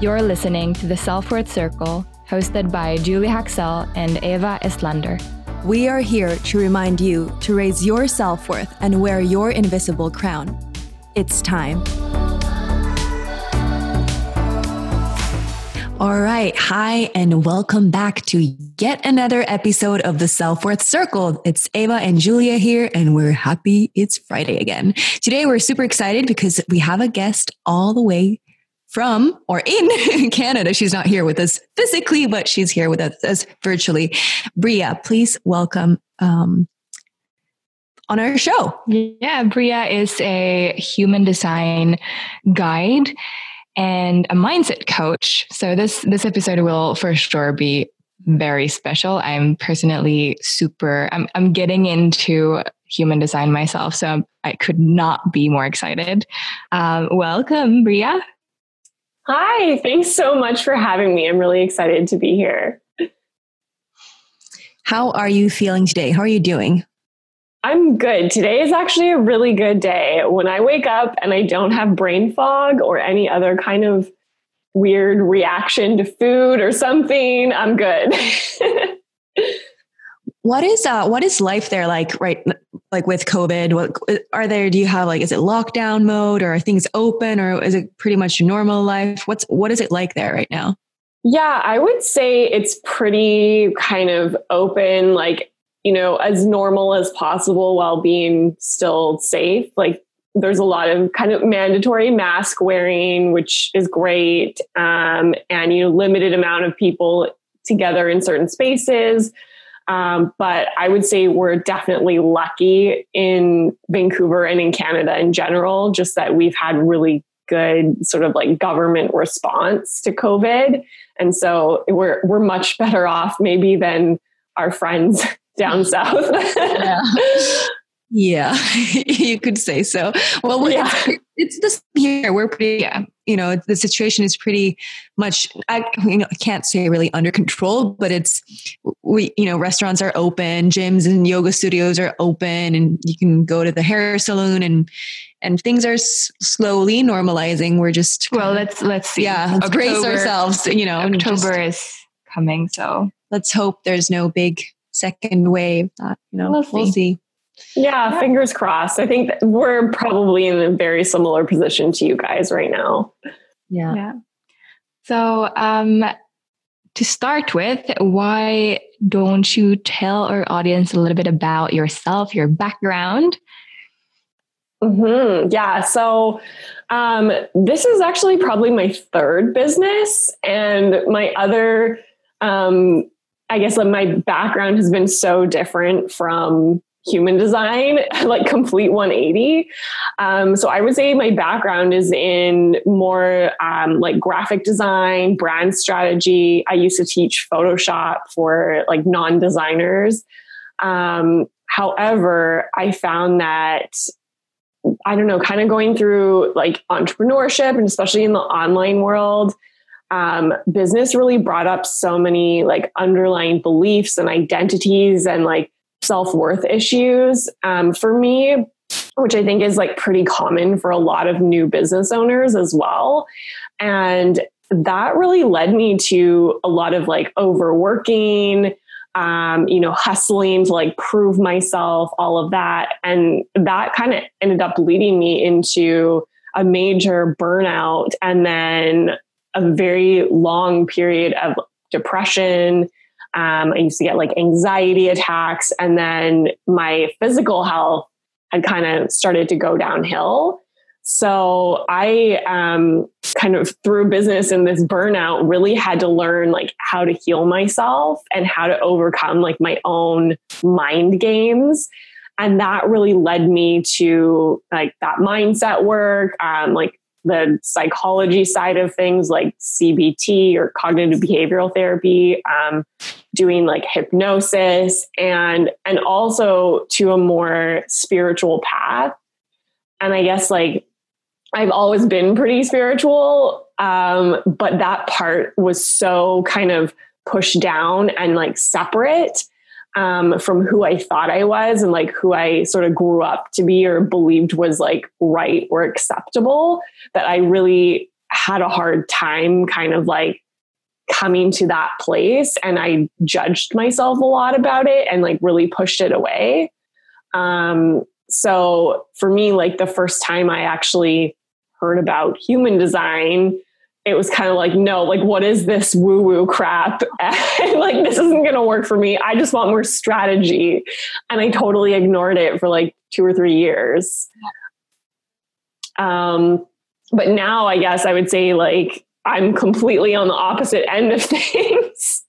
You're listening to the Self Worth Circle, hosted by Julie Haxel and Eva Estlander. We are here to remind you to raise your self worth and wear your invisible crown. It's time. All right. Hi, and welcome back to yet another episode of the Self Worth Circle. It's Ava and Julia here, and we're happy it's Friday again. Today, we're super excited because we have a guest all the way from or in Canada. She's not here with us physically, but she's here with us, virtually. Bria, please welcome um, on our show. Yeah, Bria is a human design guide and a mindset coach. So this this episode will for sure be very special. I'm personally super I'm I'm getting into human design myself, so I could not be more excited. Um, welcome, Bria. Hi, thanks so much for having me. I'm really excited to be here. How are you feeling today? How are you doing? I'm good. Today is actually a really good day. When I wake up and I don't have brain fog or any other kind of weird reaction to food or something, I'm good. what is uh what is life there like right like with covid what are there do you have like is it lockdown mode or are things open or is it pretty much normal life what's what is it like there right now yeah i would say it's pretty kind of open like you know, as normal as possible while being still safe. Like there's a lot of kind of mandatory mask wearing, which is great, um, and you know, limited amount of people together in certain spaces. Um, but I would say we're definitely lucky in Vancouver and in Canada in general, just that we've had really good sort of like government response to COVID. And so we're we're much better off maybe than our friends down south. yeah. yeah, you could say so. Well, yeah. it's, it's this here. We're pretty, yeah, you know, the situation is pretty much, I, you know, I can't say really under control, but it's, we, you know, restaurants are open, gyms and yoga studios are open, and you can go to the hair salon and, and things are s- slowly normalizing. We're just, well, let's, let's see. Yeah, let's October, brace ourselves, you know. October just, is coming. So let's hope there's no big second wave. That you know, we'll see. We'll see. Yeah, yeah, fingers crossed. I think we're probably in a very similar position to you guys right now. Yeah. Yeah. So, um, to start with, why don't you tell our audience a little bit about yourself, your background? Mm-hmm. Yeah. So, um, this is actually probably my third business, and my other um, I guess like my background has been so different from human design, like complete 180. Um, so I would say my background is in more um, like graphic design, brand strategy. I used to teach Photoshop for like non designers. Um, however, I found that I don't know, kind of going through like entrepreneurship and especially in the online world, um, business really brought up so many like underlying beliefs and identities and like self worth issues um, for me, which I think is like pretty common for a lot of new business owners as well. And that really led me to a lot of like overworking, um, you know, hustling to like prove myself, all of that. And that kind of ended up leading me into a major burnout and then a very long period of depression. Um, I used to get like anxiety attacks, and then my physical health had kind of started to go downhill. So I um, kind of through business and this burnout really had to learn like how to heal myself and how to overcome like my own mind games. And that really led me to like that mindset work, um, like the psychology side of things like CBT or cognitive behavioral therapy, um, doing like hypnosis and and also to a more spiritual path. And I guess like I've always been pretty spiritual, um, but that part was so kind of pushed down and like separate um, from who I thought I was and like who I sort of grew up to be or believed was like right or acceptable that I really had a hard time kind of like coming to that place and I judged myself a lot about it and like really pushed it away. Um, so for me, like the first time I actually heard about human design, it was kind of like, no, like, what is this woo woo crap? And like, this isn't going to work for me. I just want more strategy. And I totally ignored it for like two or three years. Um, but now I guess I would say like I'm completely on the opposite end of things.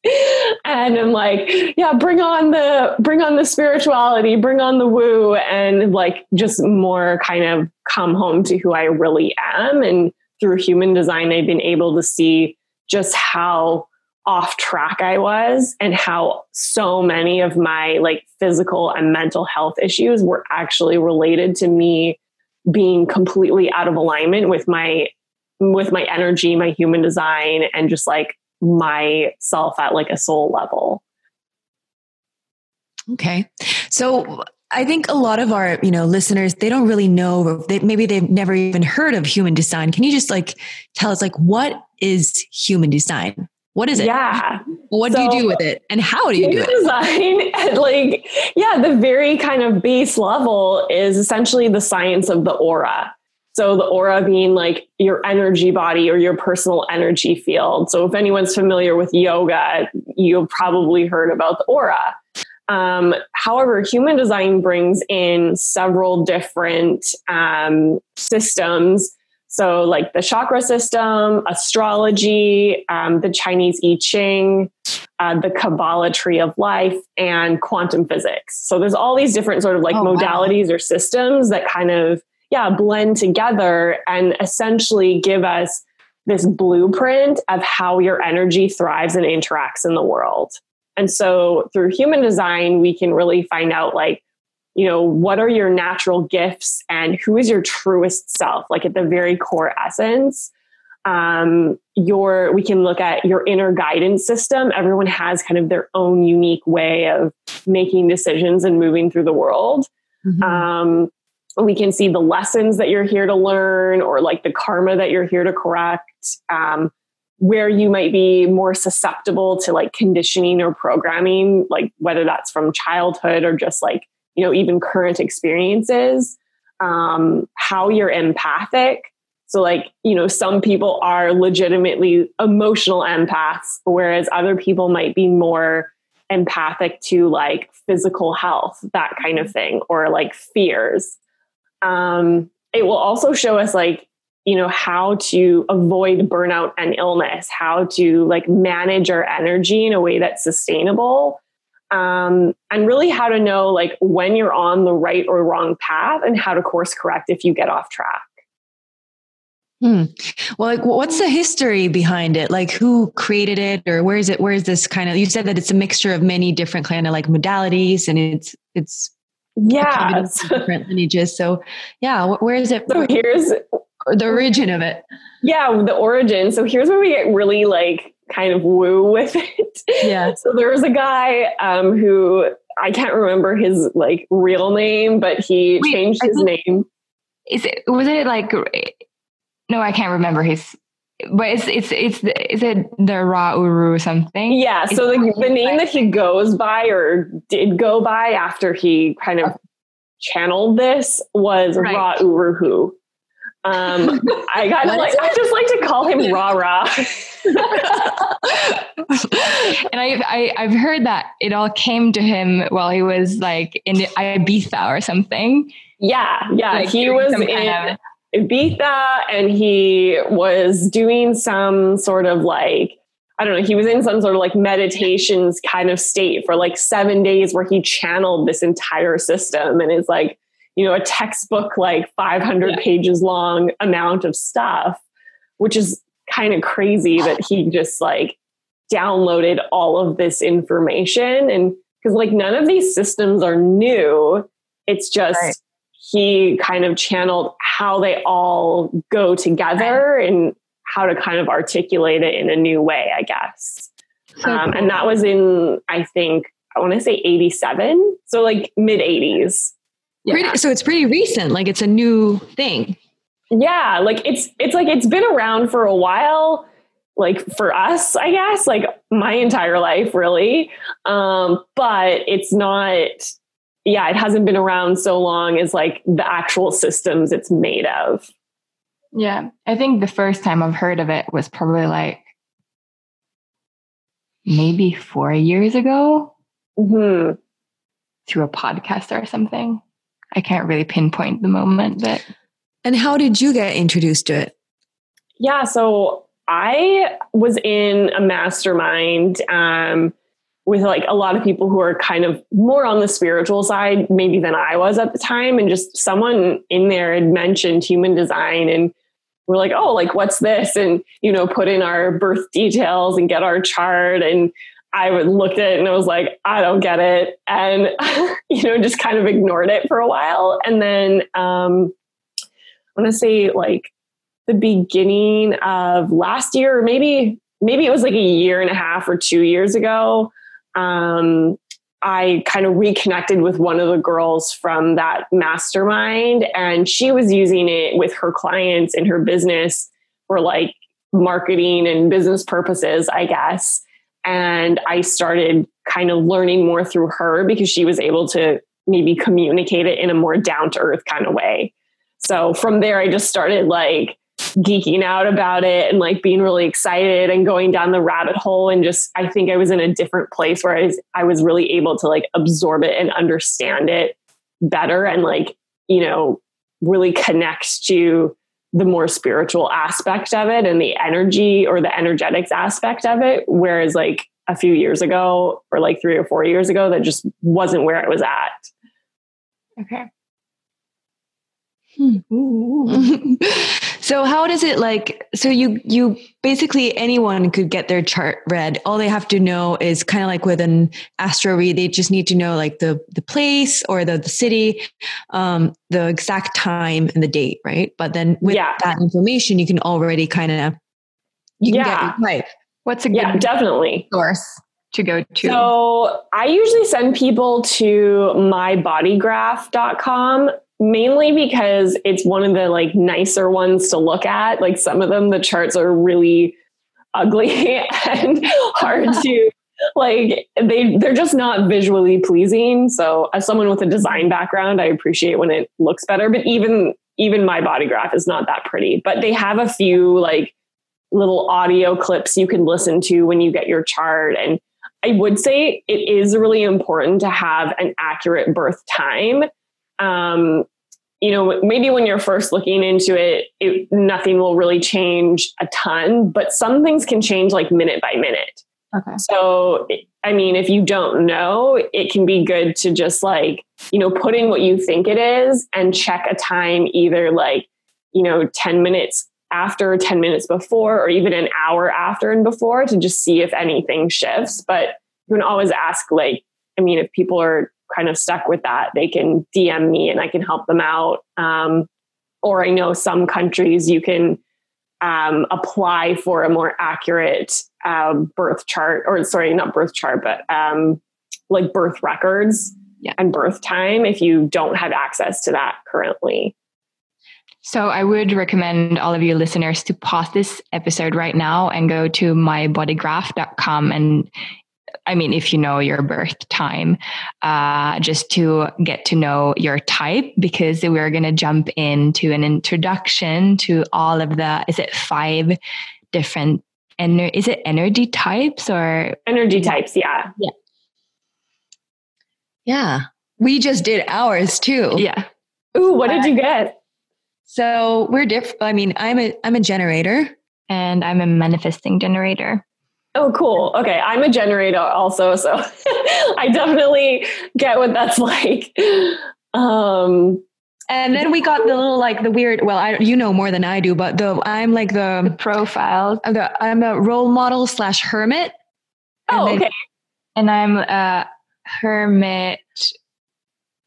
and I'm like, yeah, bring on the bring on the spirituality, bring on the woo and like just more kind of come home to who I really am and through human design I've been able to see just how off track I was and how so many of my like physical and mental health issues were actually related to me being completely out of alignment with my with my energy, my human design, and just like myself at like a soul level. Okay. So I think a lot of our, you know, listeners, they don't really know, they, maybe they've never even heard of human design. Can you just like tell us like, what is human design? What is it? Yeah. What so, do you do with it? And how do you do it? Design, at like, yeah, the very kind of base level is essentially the science of the aura. So the aura being like your energy body or your personal energy field. So if anyone's familiar with yoga, you've probably heard about the aura. Um, however, human design brings in several different um, systems. So, like the chakra system, astrology, um, the Chinese I Ching, uh, the Kabbalah tree of life, and quantum physics. So, there's all these different sort of like oh, modalities wow. or systems that kind of yeah, blend together and essentially give us this blueprint of how your energy thrives and interacts in the world. And so through human design, we can really find out like, you know, what are your natural gifts and who is your truest self, like at the very core essence. Um, your we can look at your inner guidance system. Everyone has kind of their own unique way of making decisions and moving through the world. Mm-hmm. Um, we can see the lessons that you're here to learn or like the karma that you're here to correct um, where you might be more susceptible to like conditioning or programming like whether that's from childhood or just like you know even current experiences um, how you're empathic. So like you know some people are legitimately emotional empaths whereas other people might be more empathic to like physical health that kind of thing or like fears um, it will also show us like you know how to avoid burnout and illness how to like manage our energy in a way that's sustainable um, and really how to know like when you're on the right or wrong path and how to course correct if you get off track Hmm. Well, like, what's the history behind it? Like, who created it, or where is it? Where is this kind of? You said that it's a mixture of many different kind of like modalities, and it's it's yeah. different lineages. So yeah where is it? So here's the origin of it. Yeah the origin. So here's where we get really like kind of woo with it. Yeah. So there was a guy um, who i can't remember his like real name but he Wait, changed his name. is it was it like no i can't remember his but it's it's it's is it the Ra Uru or something? Yeah. So the, the name that he goes by or did go by after he kind of channeled this was right. Ra Uru Hu. Um, I of like I just like to call him Ra Ra. and I, I I've heard that it all came to him while he was like in Ibiza or something. Yeah, yeah. Like he was in. Ibiza and he was doing some sort of like, I don't know, he was in some sort of like meditations kind of state for like seven days where he channeled this entire system and is like, you know, a textbook like 500 yeah. pages long amount of stuff, which is kind of crazy that he just like downloaded all of this information. And because like none of these systems are new, it's just, right he kind of channeled how they all go together and how to kind of articulate it in a new way, I guess. So um, cool. And that was in, I think, I want to say 87. So like mid 80s. Yeah. Pretty, so it's pretty recent. Like it's a new thing. Yeah, like it's it's like it's been around for a while like for us, I guess, like my entire life really. Um, but it's not yeah, it hasn't been around so long as like the actual systems it's made of. Yeah. I think the first time I've heard of it was probably like maybe four years ago hmm through a podcast or something. I can't really pinpoint the moment, but And how did you get introduced to it? Yeah, so I was in a mastermind um, with like a lot of people who are kind of more on the spiritual side, maybe than I was at the time. And just someone in there had mentioned human design and we're like, oh, like what's this? And, you know, put in our birth details and get our chart. And I would looked at it and I was like, I don't get it. And, you know, just kind of ignored it for a while. And then um, I want to say like the beginning of last year, or maybe, maybe it was like a year and a half or two years ago. Um, I kind of reconnected with one of the girls from that mastermind, and she was using it with her clients in her business for like marketing and business purposes, I guess. And I started kind of learning more through her because she was able to maybe communicate it in a more down to earth kind of way. So from there, I just started like geeking out about it and like being really excited and going down the rabbit hole and just I think I was in a different place where I was I was really able to like absorb it and understand it better and like you know really connect to the more spiritual aspect of it and the energy or the energetics aspect of it. Whereas like a few years ago or like 3 or 4 years ago that just wasn't where I was at. Okay. Hmm. so how does it like so you you basically anyone could get their chart read all they have to know is kind of like with an astro read they just need to know like the the place or the, the city um the exact time and the date right but then with Yeah. that information you can already kind of you can Yeah. get your What's a yeah definitely source to go to? So I usually send people to mybodygraph.com mainly because it's one of the like nicer ones to look at. Like some of them, the charts are really ugly and hard to like they they're just not visually pleasing. So as someone with a design background, I appreciate when it looks better. But even even my body graph is not that pretty. But they have a few like little audio clips you can listen to when you get your chart and I would say it is really important to have an accurate birth time. Um, you know, maybe when you're first looking into it, it, nothing will really change a ton, but some things can change like minute by minute. okay. So, I mean, if you don't know, it can be good to just like, you know, put in what you think it is and check a time either like, you know, 10 minutes after, 10 minutes before, or even an hour after and before to just see if anything shifts. But you can always ask, like, I mean, if people are kind of stuck with that, they can DM me and I can help them out. Um, or I know some countries you can um, apply for a more accurate um, birth chart, or sorry, not birth chart, but um, like birth records Yeah. and birth time if you don't have access to that currently. So I would recommend all of you listeners to pause this episode right now and go to mybodygraph.com and I mean, if you know your birth time, uh, just to get to know your type, because we're going to jump into an introduction to all of the, is it five different, ener- is it energy types or? Energy types, yeah. yeah. yeah we just did ours too Yeah. Ooh, what did you get? so we're different i mean i'm a i'm a generator And I'm a manifesting generator. Oh, cool. Okay, I'm a generator also, so I definitely get what that's like. Um, And then we got the little like the weird. Well, I you know more than I do, but the I'm like the, Profiles. the I'm a role model slash hermit. And oh, then- okay. and I'm a hermit,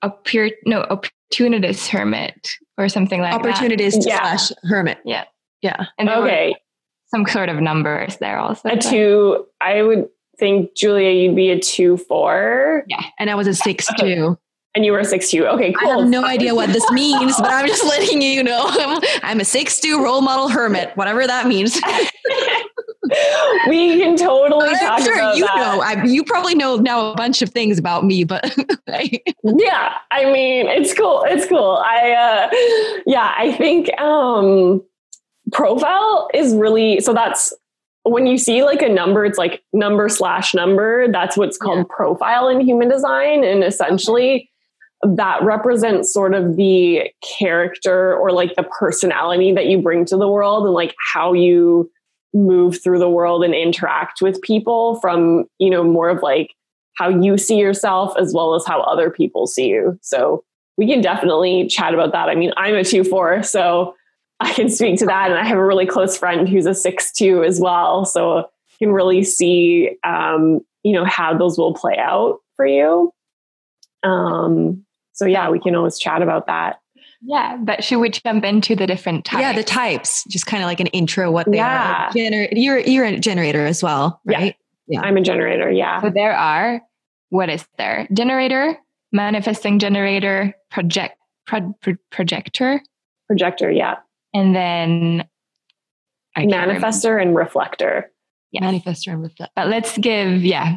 oppor- no, opportunist hermit or something like that. opportunist Yeah. slash hermit. Yeah. Yeah. And Okay, some sort of numbers there also. a two. I would think Julia, you'd be a two four. Yeah, And I was a six Okay. too. And you were a six two. Okay, cool. I have no idea what this means, but I'm just letting you know. I'm a six two role model hermit, whatever that means. we can totally I'm talk sure about you that. know. I, you probably know now a bunch of things about me, but yeah, I mean, it's cool. It's cool. I uh yeah, I think um profile is really so that's when you see like a number, it's like number slash number. That's what's called Yeah. profile in human design. And essentially, that represents sort of the character or like the personality that you bring to the world and like how you move through the world and interact with people from, you know, more of like how you see yourself as well as how other people see you. So we can definitely chat about that. I mean, I'm a 2 4, so I can speak to that. And I have a really close friend who's a 6 2 as well. So you can really see, um, you know, how those will play out for you. Um, so yeah, we can always chat about that. Yeah, but should we jump into the different types? yeah, the types, just kind of like an intro what they Yeah. are. Gener- you're you're a generator as well, right? Yeah. right? I'm a generator. Yeah. So there are, what is there? Generator, manifesting generator, project, pro, pro- projector, Projector. Yeah. And then I can't remember. Manifester and reflector. Yes. Manifestor and reflector. But let's give, yeah,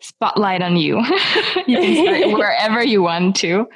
spotlight on you. you can start wherever you want to.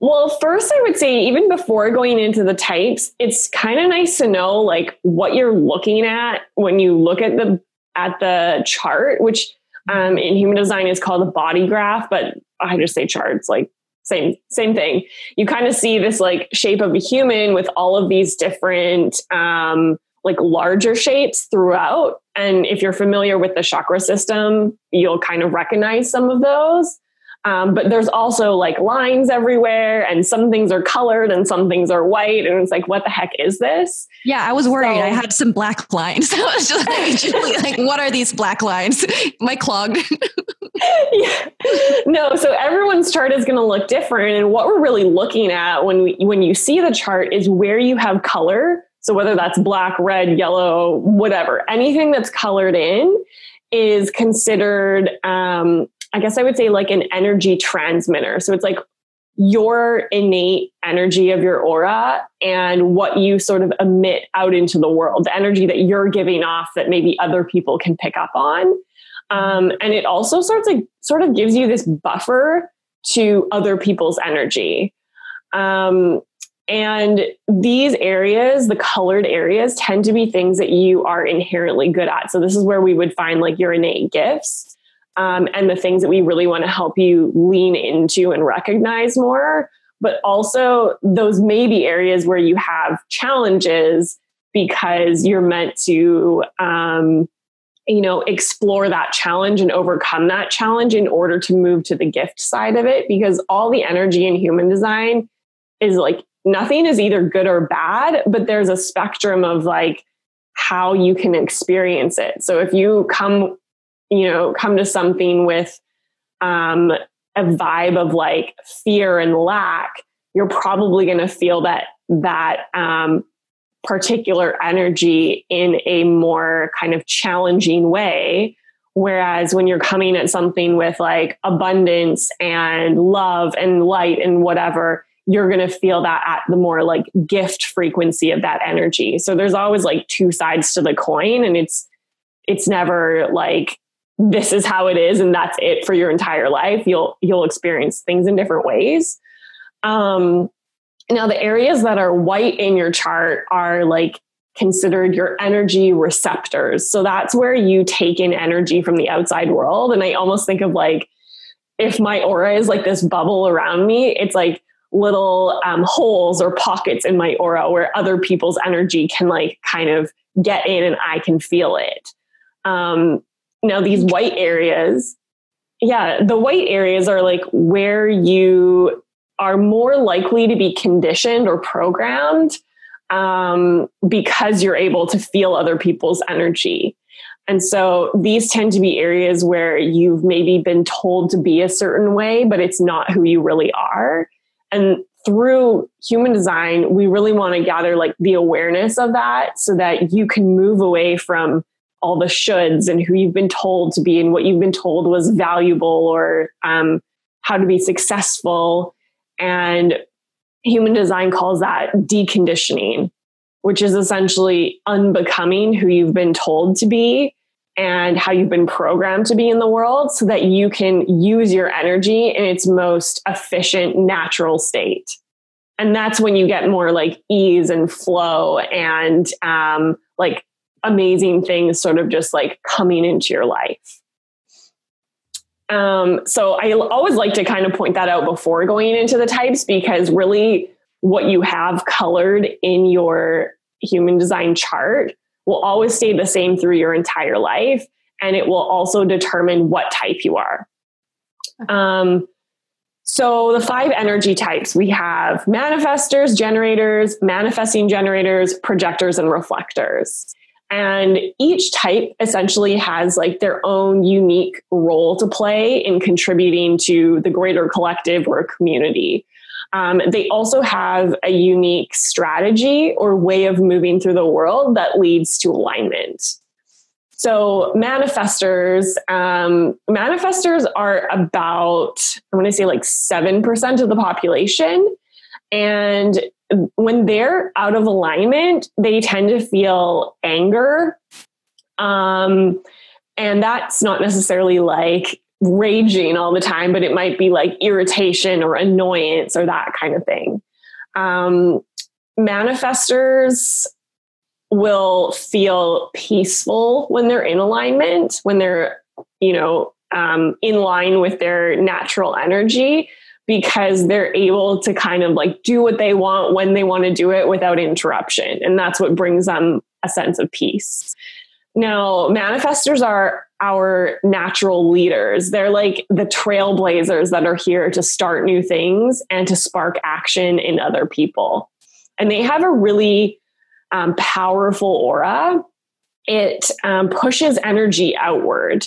Well, first, I would say, even before going into the types, it's kind of nice to know like what you're looking at when you look at the at the chart, which um, in human design is called a body graph, but I just say charts, like same same thing. You kind of see this like shape of a human with all of these different um, like larger shapes throughout. And if you're familiar with the chakra system, you'll kind of recognize some of those. Um, but there's also like lines everywhere, and some things are colored and some things are white. And it's like, what the heck is this? Yeah, I was worried. So- I had some black lines. I was just like, Julie, like, what are these black lines? My clogged. yeah. No, so everyone's chart is going to look different. And what we're really looking at when we, when you see the chart is where you have color. So whether that's black, red, yellow, whatever, anything that's colored in is considered, um, I guess I would say like an energy transmitter. So it's like your innate energy of your aura and what you sort of emit out into the world, the energy that you're giving off that maybe other people can pick up on. Um, and it also sort of sort of gives you this buffer to other people's energy. Um, and these areas, the colored areas, tend to be things that you are inherently good at. So this is where we would find like your innate gifts um, and the things that we really want to help you lean into and recognize more. But also, those may be areas where you have challenges because you're meant to um, you know explore that challenge and overcome that challenge in order to move to the gift side of it because all the energy in human design is like nothing is either good or bad but there's a spectrum of like how you can experience it so if you come you know come to something with um a vibe of like fear and lack you're probably going to feel that that um particular energy in a more kind of challenging way. Whereas when you're coming at something with like abundance and love and light and whatever, you're going to feel that at the more like gift frequency of that energy. So there's always like two sides to the coin and it's, it's never like, this is how it is and that's it for your entire life. You'll, you'll experience things in different ways. Um, now, the areas that are white in your chart are like considered your energy receptors. So that's where you take in energy from the outside world. And I almost think of like if my aura is like this bubble around me, it's like little um, holes or pockets in my aura where other people's energy can like kind of get in and I can feel it. Um, now, these white areas, yeah, the white areas are like where you are more likely to be conditioned or programmed um, because you're able to feel other people's energy. And so these tend to be areas where you've maybe been told to be a certain way, but it's not who you really are. And through human design, we really want to gather like the awareness of that so that you can move away from all the shoulds and who you've been told to be and what you've been told was valuable or um, how to be successful. And human design calls that deconditioning, which is essentially unbecoming who you've been told to be and how you've been programmed to be in the world so that you can use your energy in its most efficient, natural state. And that's when you get more like ease and flow and um, like amazing things sort of just like coming into your life. Um, so I always like to kind of point that out before going into the types because really what you have colored in your human design chart will always stay the same through your entire life. And it will also determine what type you are. Um, so the five energy types we have manifestors, generators, manifesting generators, projectors, and reflectors. And each type essentially has like their own unique role to play in contributing to the greater collective or community. Um, they also have a unique strategy or way of moving through the world that leads to alignment. So manifestors, um, manifestors are about, I'm going to say like 7% of the population. And when they're out of alignment, they tend to feel anger. Um, and that's not necessarily like raging all the time, but it might be like irritation or annoyance or that kind of thing. Um, manifestors will feel peaceful when they're in alignment, when they're, you know, um, in line with their natural energy because they're able to kind of like do what they want when they want to do it without interruption. And that's what brings them a sense of peace. Now, manifestors are our natural leaders. They're like the trailblazers that are here to start new things and to spark action in other people. And they have a really um, powerful aura. It um, pushes energy outward.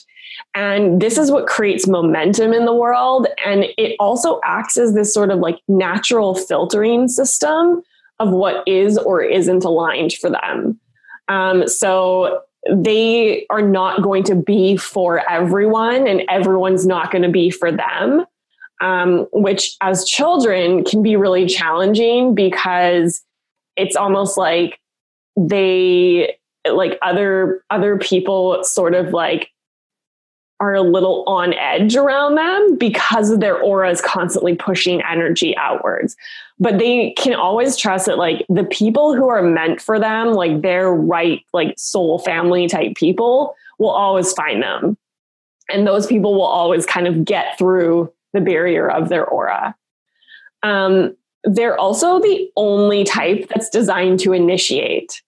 And this is what creates momentum in the world. And it also acts as this sort of like natural filtering system of what is or isn't aligned for them. Um, so they are not going to be for everyone, and everyone's not going to be for them, um, which as children can be really challenging because it's almost like they like other other people sort of like are a little on edge around them because their aura is constantly pushing energy outwards. But they can always trust that, like, the people who are meant for them, like their right, like, soul family type people, will always find them. And those people will always kind of get through the barrier of their aura. Um, they're also the only type that's designed to initiate,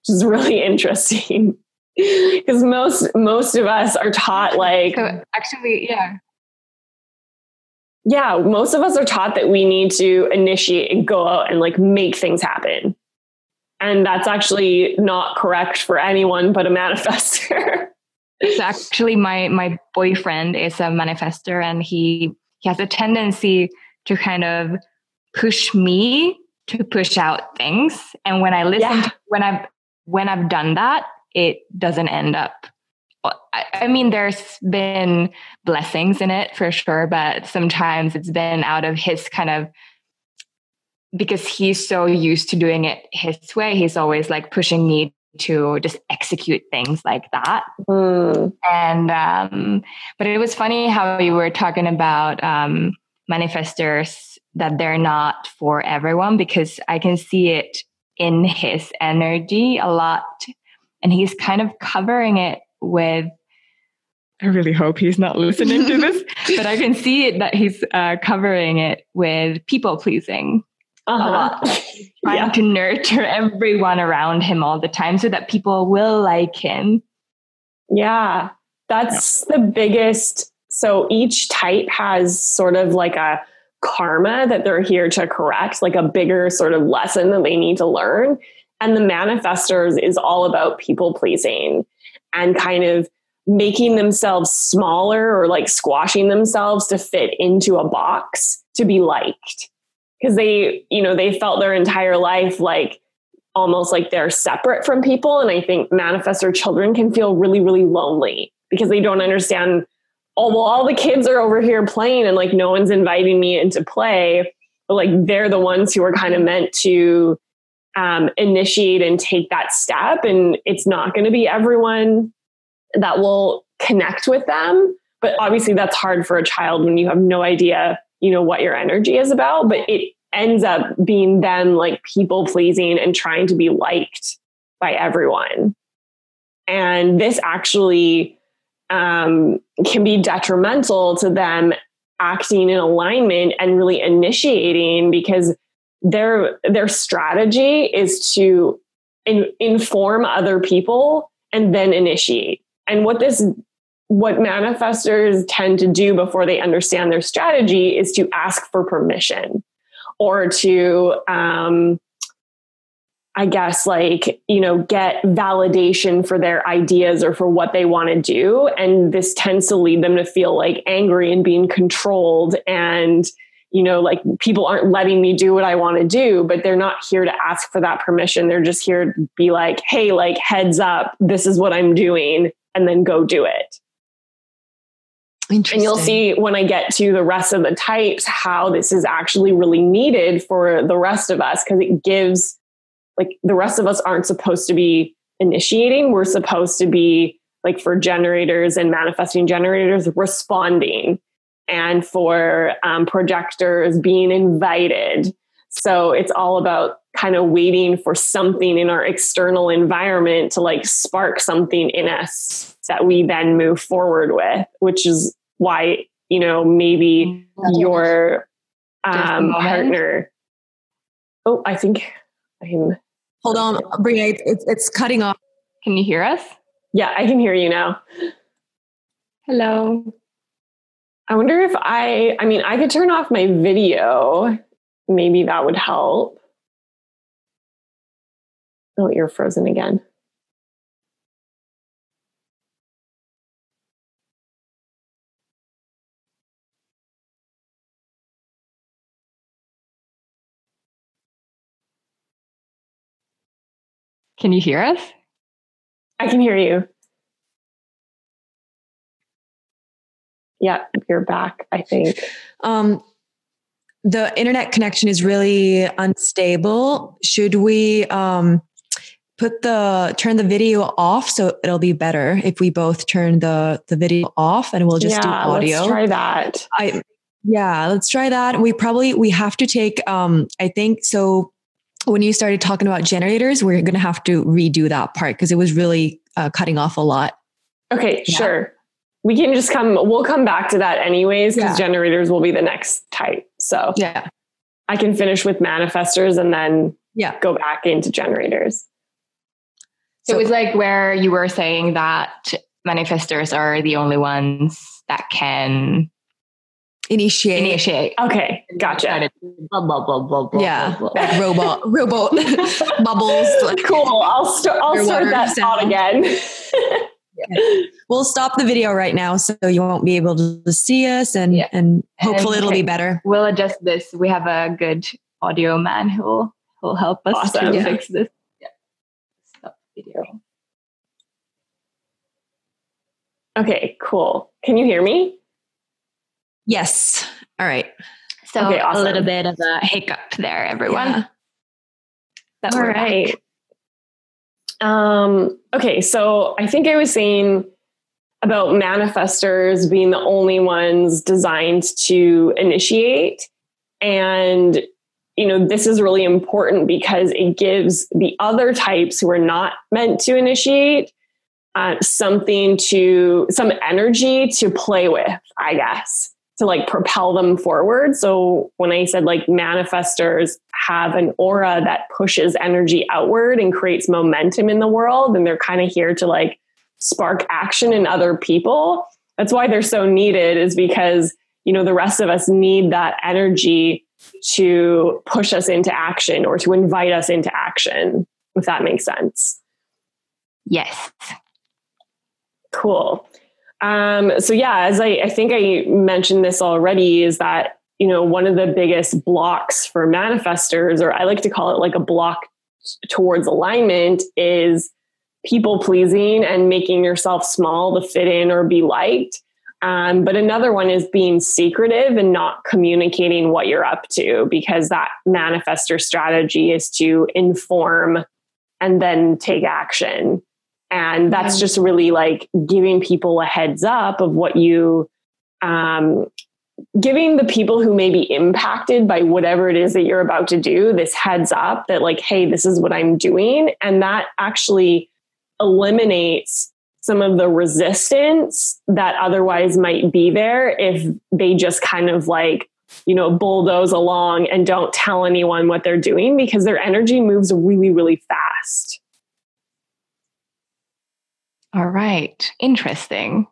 which is really interesting because most most of us are taught like so actually yeah. Yeah most of us are taught that we need to initiate and go out and like make things happen. And that's actually not correct for anyone but a manifester. So actually my my boyfriend is a manifester and he he has a tendency to kind of push me to push out things. And when i listen yeah. to, when i've when i've done that it doesn't end up I mean, there's been blessings in it for sure, but sometimes it's been out of his kind of because he's so used to doing it his way. He's always like pushing me to just execute things like that. Mm. And um, but it was funny how you were talking about um, manifestors that they're not for everyone because I can see it in his energy a lot and he's kind of covering it with I really hope he's not listening to this, but I can see it that he's uh, covering it with people pleasing uh-huh. a lot, trying yeah. to nurture everyone around him all the time so that people will like him. Yeah, that's yeah. the biggest. So each type has sort of like a karma that they're here to correct, like a bigger sort of lesson that they need to learn. And the manifestors is all about people pleasing and kind of making themselves smaller or like squashing themselves to fit into a box to be liked. Because they, you know, they felt their entire life like almost like they're separate from people. And I think manifestor children can feel really, really lonely because they don't understand oh well all the kids are over here playing and like no one's inviting me into play but like they're the ones who are kind of meant to um, initiate and take that step. And it's not going to be everyone that will connect with them but obviously that's hard for a child when you have no idea you know what your energy is about but it ends up being them like people pleasing and trying to be liked by everyone. And this actually um, can be detrimental to them acting in alignment and really initiating because their their strategy is to in, inform other people and then initiate and what this what manifestors tend to do before they understand their strategy is to ask for permission or to um, I guess, like, you know, get validation for their ideas or for what they want to do. And this tends to lead them to feel like angry and being controlled. And, you know, like people aren't letting me do what I want to do, but they're not here to ask for that permission. They're just here to be like, hey, like, heads up, this is what I'm doing, and then go do it. And you'll see when I get to the rest of the types how this is actually really needed for the rest of us because it gives like the rest of us aren't supposed to be initiating. We're supposed to be like for generators and manifesting generators responding and for um, projectors being invited. So it's all about kind of waiting for something in our external environment to like spark something in us that we then move forward with, which is why, you know, maybe mm-hmm. your um, partner. Oh, I think I'm Hold on, Bria, it's, it's cutting off. Can you hear us? Yeah, I can hear you now. Hello. I wonder if I, I mean, I could turn off my video. Maybe that would help. Oh, you're frozen again. Can you hear us? I can hear you. Yeah, you're back, I think. Um, the internet connection is really unstable. Should we um, put the turn the video off so it'll be better if we both turn the the video off and we'll just yeah, do audio. Let's try that. I yeah, let's try that. We probably we have to take um I think so when you started talking about generators, we're going to have to redo that part because it was really uh, cutting off a lot. Okay, yeah. sure. We can just come, we'll come back to that anyways because yeah. generators will be the next type. So, yeah, I can finish with manifestors and then yeah, go back into generators. So, so it was like where you were saying that manifestors are the only ones that can initiate. Initiate. Okay, gotcha. Blah, blah, blah, blah, blah, yeah, blah, blah. like robot, robot bubbles. Like cool. I'll, st- I'll start that sound. thought again. yeah. We'll stop the video right now, so you won't be able to see us, and yeah. and hopefully and, it'll be better. We'll adjust this. We have a good audio man who will will help us awesome. to yeah. fix this. Yeah. Stop video. Okay, cool. Can you hear me? Yes. All right. So okay, awesome. a little bit of a hiccup there, everyone. Yeah. That All right. Um, okay, so I think I was saying about manifestors being the only ones designed to initiate. And, you know, this is really important because it gives the other types who are not meant to initiate uh, something to, some energy to play with, I guess to like propel them forward. So when I said like manifestors have an aura that pushes energy outward and creates momentum in the world, and they're kind of here to like spark action in other people. That's why they're so needed, is because, you know, the rest of us need that energy to push us into action or to invite us into action, if that makes sense. Yes. Cool. Um, so yeah, as I, I think I mentioned this already, is that you know one of the biggest blocks for manifestors, or I like to call it like a block towards alignment, is people pleasing and making yourself small to fit in or be liked. Um, but another one is being secretive and not communicating what you're up to because that manifester strategy is to inform and then take action. And that's just really like giving people a heads up of what you, um, giving the people who may be impacted by whatever it is that you're about to do this heads up that, like, hey, this is what I'm doing. And that actually eliminates some of the resistance that otherwise might be there if they just kind of like you know bulldoze along and don't tell anyone what they're doing because their energy moves really really fast all right interesting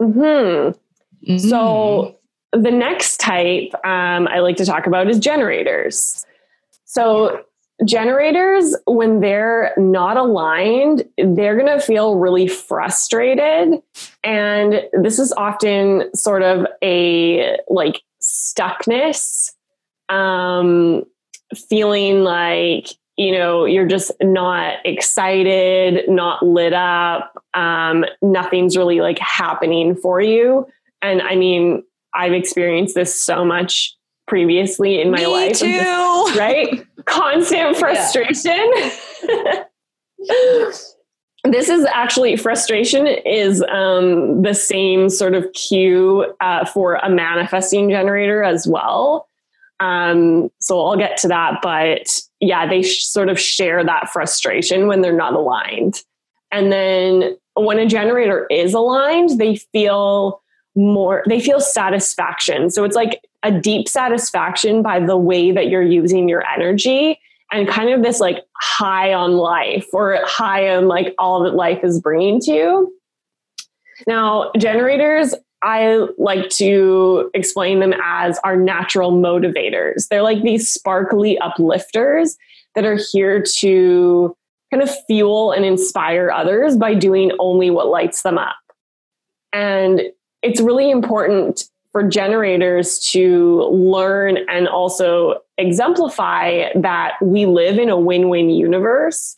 hmm mm-hmm. so the next type um, i like to talk about is generators so generators, when they're not aligned, they're going to feel really frustrated. And this is often sort of a like stuckness, um, feeling like, you know, you're just not excited, not lit up, um, nothing's really like happening for you. And I mean, I've experienced this so much previously in my Me life. Too. Right? Constant frustration. this is actually frustration is um, the same sort of cue uh, for a manifesting generator as well. Um, so I'll get to that, but yeah, they sh- sort of share that frustration when they're not aligned. And then when a generator is aligned, they feel more, they feel satisfaction. So it's like a deep satisfaction by the way that you're using your energy and kind of this like high on life or high on like all that life is bringing to you. Now, generators, I like to explain them as our natural motivators. They're like these sparkly uplifters that are here to kind of fuel and inspire others by doing only what lights them up. And it's really important for generators to learn and also exemplify that we live in a win win universe.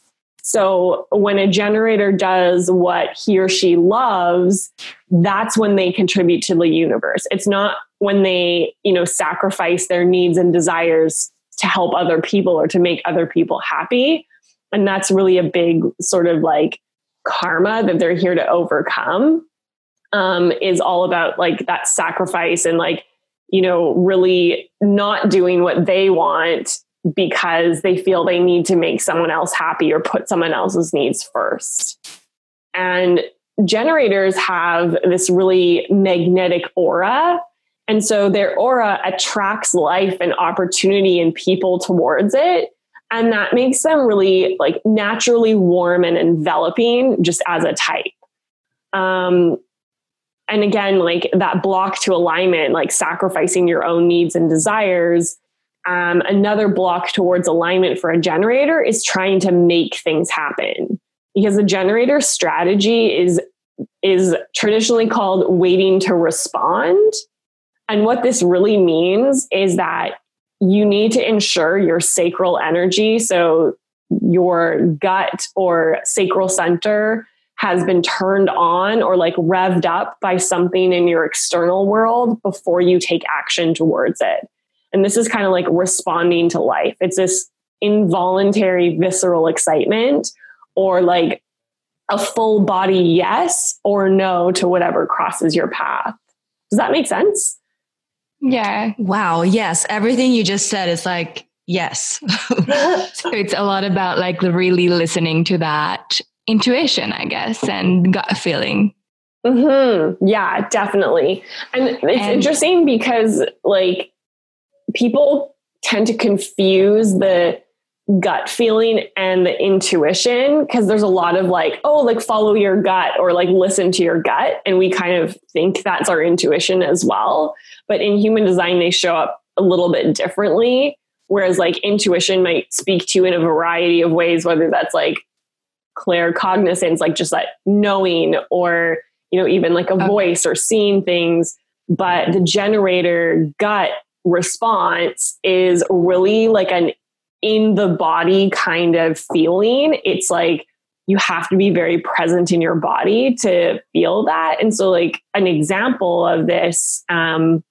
So when a generator does what he or she loves, that's when they contribute to the universe. It's not when they, you know, sacrifice their needs and desires to help other people or to make other people happy. And that's really a big sort of like karma that they're here to overcome um, is all about like that sacrifice and like, you know, really not doing what they want because they feel they need to make someone else happy or put someone else's needs first. And generators have this really magnetic aura. And so their aura attracts life and opportunity and people towards it. And that makes them really like naturally warm and enveloping just as a type. Um, and again like that block to alignment like sacrificing your own needs and desires um, another block towards alignment for a generator is trying to make things happen. Because the generator strategy is is traditionally called waiting to respond. And what this really means is that you need to ensure your sacral energy. So your gut or sacral center has been turned on or like revved up by something in your external world before you take action towards it. And this is kind of like responding to life. It's this involuntary, visceral excitement or like a full body yes or no to whatever crosses your path. Does that make sense? Yeah. Wow. Yes. Everything you just said is like, yes. so it's a lot about like really listening to that intuition, I guess, and gut feeling. Mm-hmm. Yeah, definitely. And it's and, interesting because like people tend to confuse the gut feeling and the intuition because there's a lot of like, oh, like follow your gut or like listen to your gut. And we kind of think that's our intuition as well. But in human design, they show up a little bit differently. Whereas like intuition might speak to you in a variety of ways, whether that's like claircognizance, like just like knowing or, you know, even like a okay. voice or seeing things. But the generator gut response is really like an in the body kind of feeling. It's like you have to be very present in your body to feel that. And so, like, an example of this um,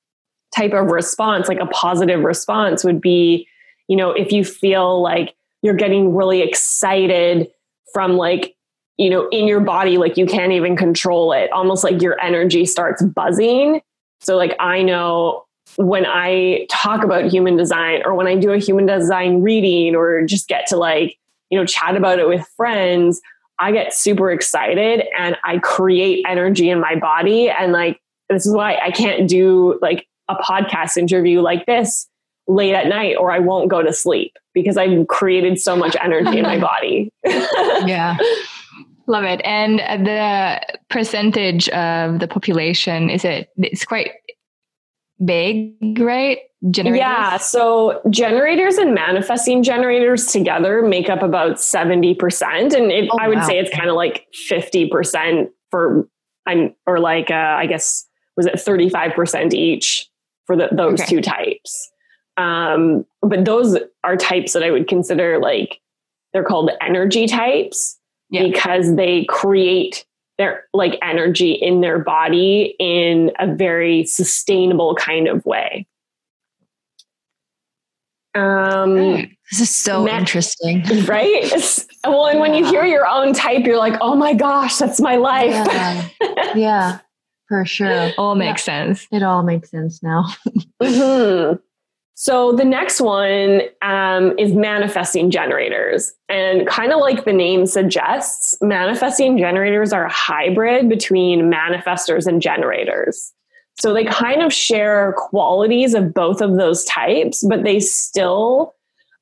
type of response, like a positive response, would be, you know, if you feel like you're getting really excited from like, you know, in your body, like you can't even control it, almost like your energy starts buzzing. So, like, I know when I talk about human design or when I do a human design reading or just get to like, you know, chat about it with friends, I get super excited and I create energy in my body. And like, this is why I can't do like a podcast interview like this late at night or I won't go to sleep because I've created so much energy in my body. yeah. Love it. And the percentage of the population is it it's quite big, right? Generators? Yeah. So generators and manifesting generators together make up about 70%. And it, oh, I would wow. say it's kind of like 50% for, I'm, or like, uh, I guess, was it 35% each for the, those okay. two types? Um, but those are types that I would consider like, they're called energy types yeah. because they create their like energy in their body in a very sustainable kind of way. Um, this is so interesting, right? well, and yeah. when you hear your own type, you're like, "Oh my gosh, that's my life." Yeah, yeah for sure. All makes yeah. sense. It all makes sense now. mm-hmm. So the next one um, is manifesting generators. And kind of like the name suggests, manifesting generators are a hybrid between manifestors and generators. So they kind of share qualities of both of those types, but they still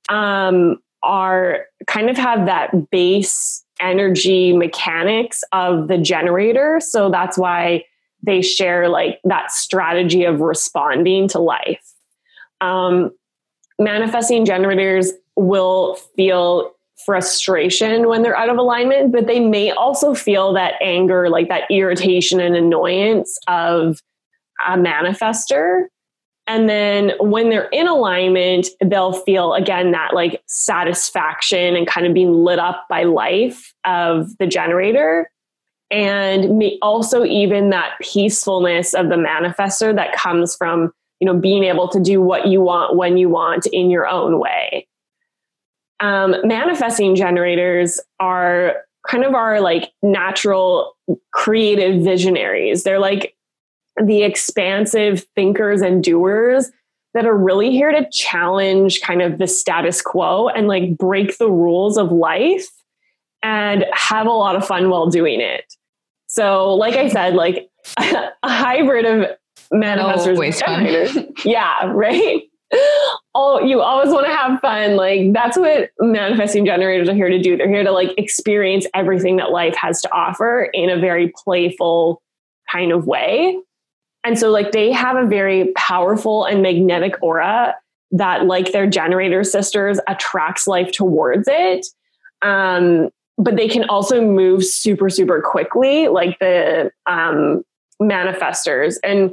um, are kind of have that base energy mechanics of the generator. So that's why they share like that strategy of responding to life um, manifesting generators will feel frustration when they're out of alignment, but they may also feel that anger, like that irritation and annoyance of a manifester. And then when they're in alignment, they'll feel again that like satisfaction and kind of being lit up by life of the generator. And also, even that peacefulness of the manifester that comes from you know being able to do what you want when you want in your own way. Um, manifesting generators are kind of our like natural creative visionaries. They're like the expansive thinkers and doers that are really here to challenge kind of the status quo and like break the rules of life and have a lot of fun while doing it. So like i said like a hybrid of manifestors always fun. yeah, right. Oh, you always want to have fun. Like that's what manifesting generators are here to do. They're here to like experience everything that life has to offer in a very playful kind of way. And so like they have a very powerful and magnetic aura that like their generator sisters attracts life towards it. Um, but they can also move super, super quickly, like the um, manifestors. And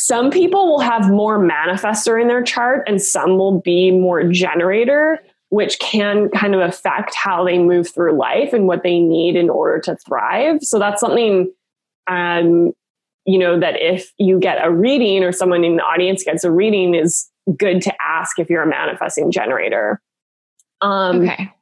some people will have more manifestor in their chart and some will be more generator, which can kind of affect how they move through life and what they need in order to thrive. So that's something, um, you know, that if you get a reading or someone in the audience gets a reading is good to ask if you're a manifesting generator. Um, okay.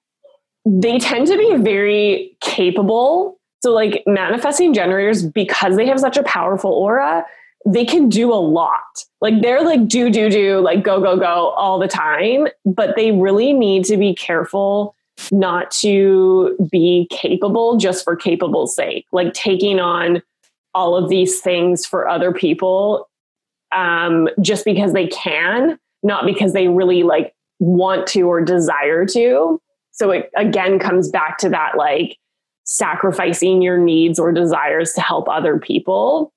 They tend to be very capable. So, like manifesting generators, because they have such a powerful aura, they can do a lot. Like they're like do, do, do, like go, go, go all the time. But they really need to be careful not to be capable just for capable's sake, like taking on all of these things for other people um, just because they can, not because they really like want to or desire to. So it again comes back to that like sacrificing your needs or desires to help other people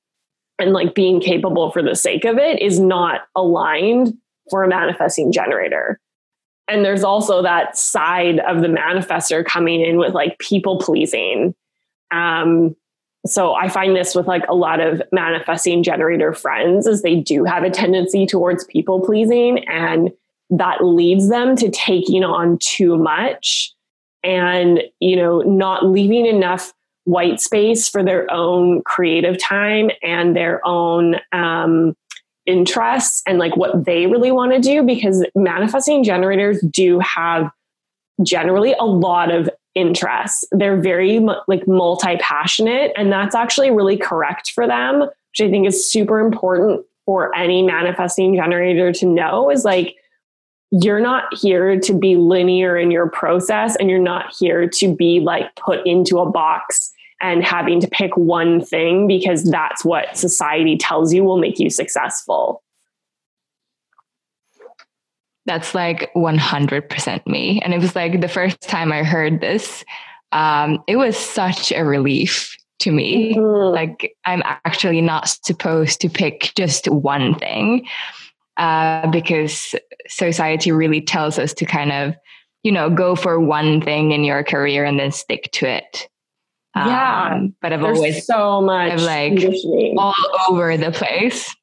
and like being capable for the sake of it is not aligned for a manifesting generator. And there's also that side of the manifester coming in with like people pleasing. Um, so I find this with like a lot of manifesting generator friends is they do have a tendency towards people pleasing and that leads them to taking on too much and, you know, not leaving enough white space for their own creative time and their own um, interests and like what they really want to do because manifesting generators do have generally a lot of interests. They're very like multi passionate, and that's actually really correct for them, which I think is super important for any manifesting generator to know is like, you're not here to be linear in your process, and you're not here to be like put into a box and having to pick one thing because that's what society tells you will make you successful. That's like 100% me. And it was like the first time I heard this, um, it was such a relief to me. Mm-hmm. Like, I'm actually not supposed to pick just one thing uh, because society really tells us to kind of, you know, go for one thing in your career and then stick to it. Yeah. Um, but I've There's always so much of like all over the place.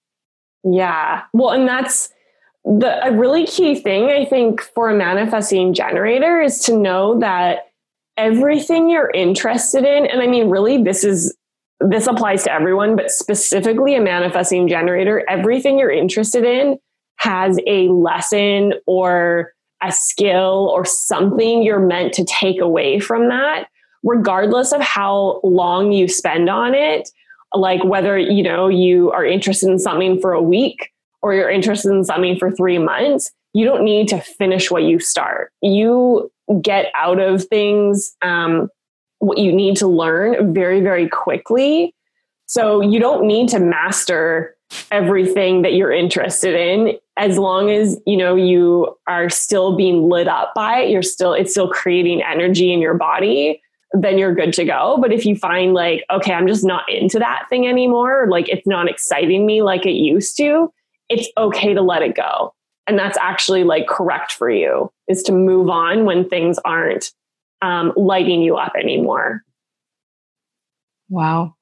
Yeah. Well, and that's the a really key thing I think for a manifesting generator is to know that everything you're interested in, and I mean, really, this is this applies to everyone, but specifically a manifesting generator, everything you're interested in has a lesson or a skill or something you're meant to take away from that regardless of how long you spend on it, like whether, you know, you are interested in something for a week or you're interested in something for three months, you don't need to finish what you start. You get out of things um, what you need to learn very, very quickly. So you don't need to master everything that you're interested in as long as you know you are still being lit up by it you're still it's still creating energy in your body then you're good to go. But if you find like, okay, I'm just not into that thing anymore, like it's not exciting me like it used to, it's okay to let it go. And that's actually like correct for you is to move on when things aren't um, lighting you up anymore. Wow.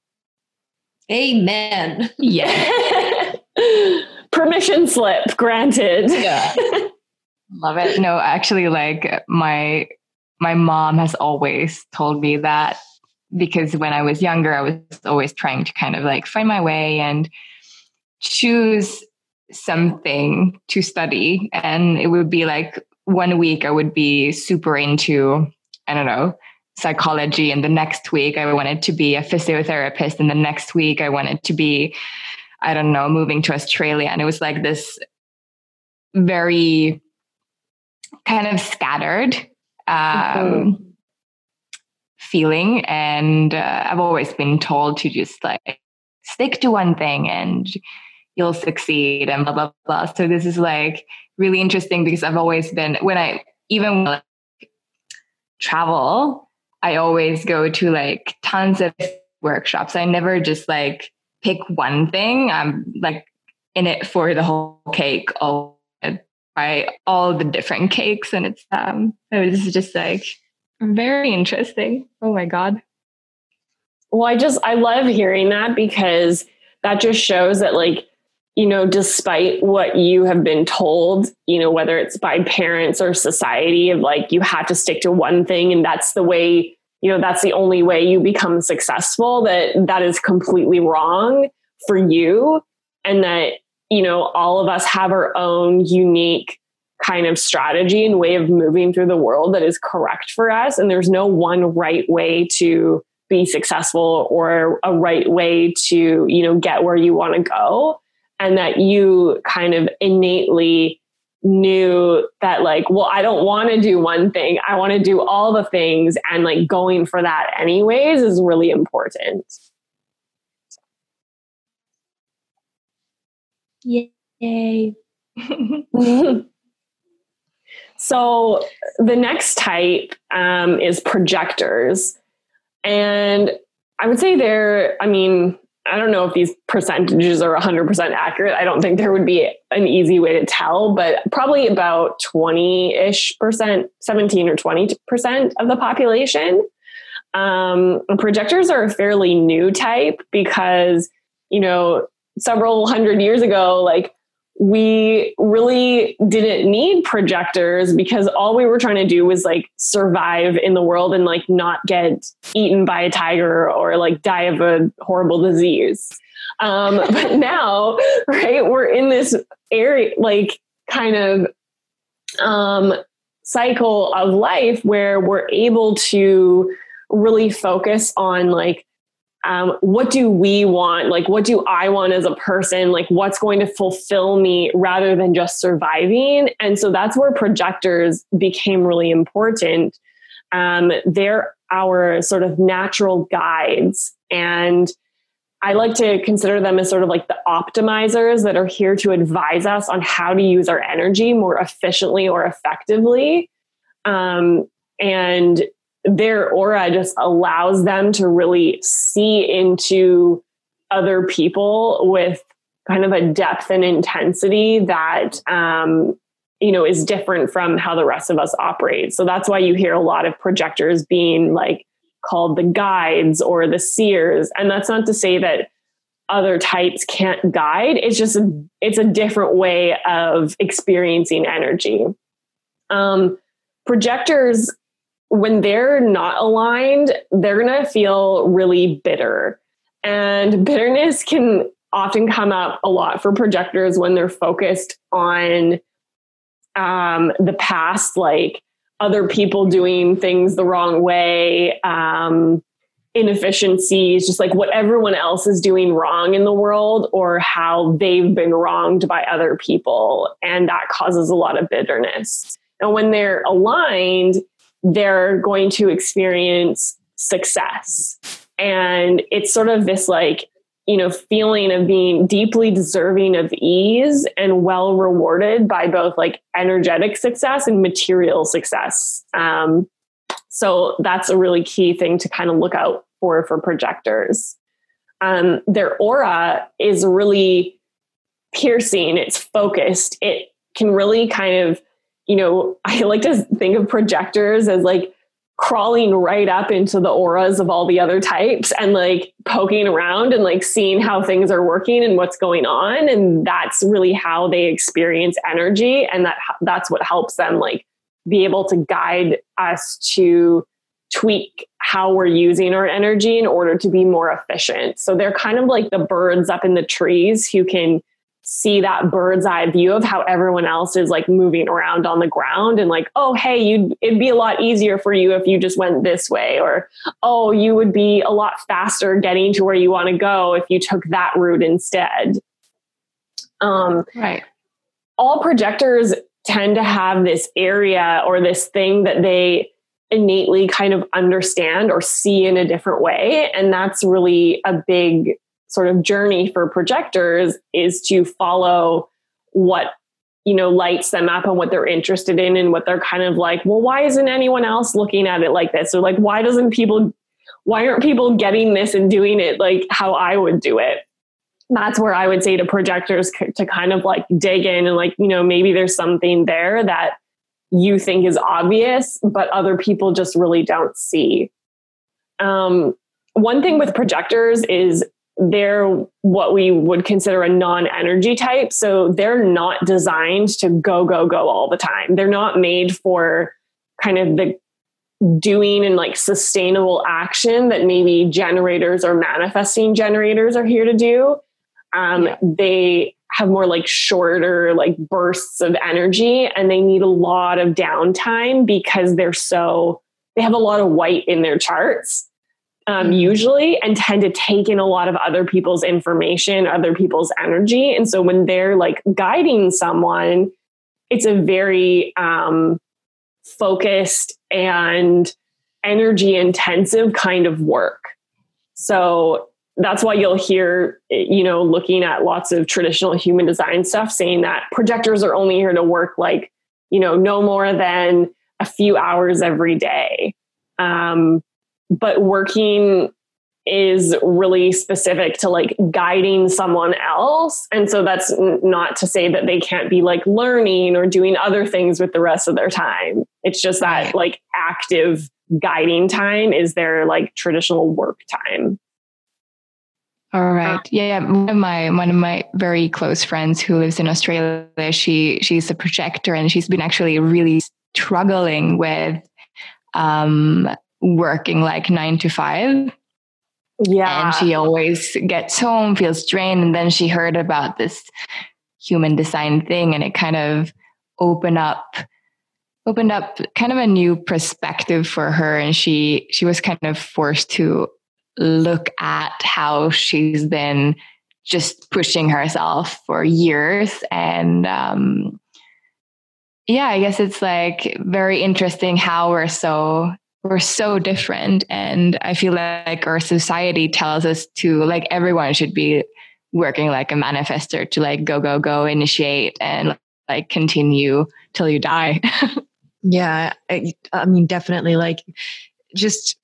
Amen. Yeah. Permission slip granted. Yeah. Love it. No, actually, like my my mom has always told me that because when I was younger, I was always trying to kind of like find my way and choose something to study. And it would be like one week I would be super into, I don't know, psychology. And the next week I wanted to be a physiotherapist. And the next week I wanted to be, I don't know, moving to Australia. And it was like this very kind of scattered um, mm-hmm. feeling. And uh, I've always been told to just like stick to one thing and you'll succeed and blah, blah, blah. So this is like really interesting because I've always been, when I even like, travel, I always go to like tons of workshops. I never just like pick one thing. I'm like in it for the whole cake all try all the different cakes and it's um it was just like very interesting. Oh my god. Well i just i love hearing that because that just shows that like you know despite what you have been told you know whether it's by parents or society of like you have to stick to one thing and that's the way you know that's the only way you become successful that that is completely wrong for you and that you know, all of us have our own unique kind of strategy and way of moving through the world that is correct for us. And there's no one right way to be successful or a right way to, you know, get where you want to go. And that you kind of innately knew that like well i don't want to do one thing i want to do all the things and like going for that anyways is really important Yay. so the next type um, is projectors. And I would say they're, I mean, I don't know if these percentages are 100% accurate. I don't think there would be an easy way to tell, but probably about 20 ish percent, 17 or 20% of the population. Um, projectors are a fairly new type because, you know, several hundred years ago, like we really didn't need projectors because all we were trying to do was like survive in the world and like not get eaten by a tiger or like die of a horrible disease. Um, but now, right, we're in this area, like kind of um, cycle of life where we're able to really focus on like um, what do we want? Like, what do I want as a person? Like, what's going to fulfill me rather than just surviving? And so that's where projectors became really important. Um, they're our sort of natural guides. And I like to consider them as sort of like the optimizers that are here to advise us on how to use our energy more efficiently or effectively. Um, and their aura just allows them to really see into other people with kind of a depth and intensity that um, you know is different from how the rest of us operate. So that's why you hear a lot of projectors being like called the guides or the seers. And that's not to say that other types can't guide. It's just a, it's a different way of experiencing energy. Um, projectors when they're not aligned, they're going to feel really bitter. And bitterness can often come up a lot for projectors when they're focused on um, the past, like other people doing things the wrong way, um, inefficiencies, just like what everyone else is doing wrong in the world or how they've been wronged by other people. And that causes a lot of bitterness. And when they're aligned, they're going to experience success. And it's sort of this like, you know, feeling of being deeply deserving of ease and well rewarded by both like energetic success and material success. Um, so that's a really key thing to kind of look out for for projectors. Um, their aura is really piercing, it's focused, it can really kind of you know, I like to think of projectors as like crawling right up into the auras of all the other types and like poking around and like seeing how things are working and what's going on. And that's really how they experience energy. And that that's what helps them like be able to guide us to tweak how we're using our energy in order to be more efficient. So they're kind of like the birds up in the trees who can see that bird's eye view of how everyone else is like moving around on the ground and like oh hey you it'd be a lot easier for you if you just went this way or oh you would be a lot faster getting to where you want to go if you took that route instead. Um right. all projectors tend to have this area or this thing that they innately kind of understand or see in a different way and that's really a big sort of journey for projectors is to follow what you know lights them up and what they're interested in and what they're kind of like well why isn't anyone else looking at it like this? Or like why doesn't people why aren't people getting this and doing it like how i would do it? That's where i would say to projectors to kind of like dig in and like you know maybe there's something there that you think is obvious but other people just really don't see. Um, one thing with projectors is they're what we would consider a non energy type. So they're not designed to go, go, go all the time. They're not made for kind of the doing and like sustainable action that maybe generators or manifesting generators are here to do. Um, yeah. They have more like shorter like bursts of energy and they need a lot of downtime because they're so they have a lot of white in their charts um, mm. usually and tend to take in a lot of other people's information, other people's energy. And so when they're like guiding someone, it's a very um, focused and energy intensive kind of work. So that's why you'll hear, you know, looking at lots of traditional human design stuff saying that projectors are only here to work like, you know, no more than a few hours every day. Um, but working is really specific to like guiding someone else. And so that's not to say that they can't be like learning or doing other things with the rest of their time. It's just that like active guiding time is their like traditional work time. All right. Yeah, yeah. One of my one of my very close friends who lives in Australia, she she's a projector and she's been actually really struggling with um, working like nine to five. Yeah. And she always gets home, feels drained, and then she heard about this human design thing and it kind of opened up opened up kind of a new perspective for her and she she was kind of forced to look at how she's been just pushing herself for years and um yeah i guess it's like very interesting how we're so we're so different. And i feel like our society tells us to like everyone should be working like a manifester to like go go go initiate and like continue till you die. Yeah I, I mean definitely like just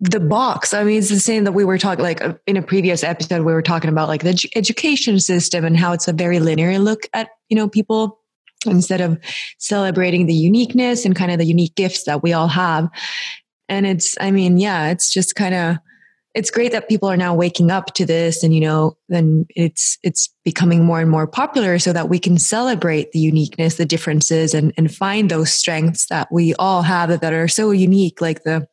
the box. I mean it's the same that we were talking like in a previous episode we were talking about like the edu- education system and how it's a very linear look at you know people instead of celebrating the uniqueness and kind of the unique gifts that we all have. And it's i mean yeah it's just kind of it's great that people are now waking up to this and you know then it's it's becoming more and more popular so that we can celebrate the uniqueness the differences and and find those strengths that we all have that are so unique like the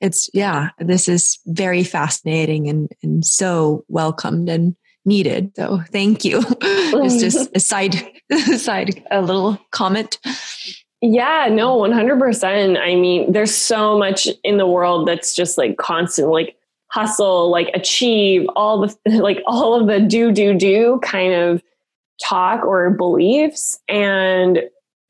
it's yeah this is very fascinating and and so welcomed and needed. So thank you. It's just a side side a little comment yeah, no, 100%. I mean, there's so much in the world that's just like constant, like hustle, like achieve, all the, like all of the do, do, do kind of talk or beliefs. And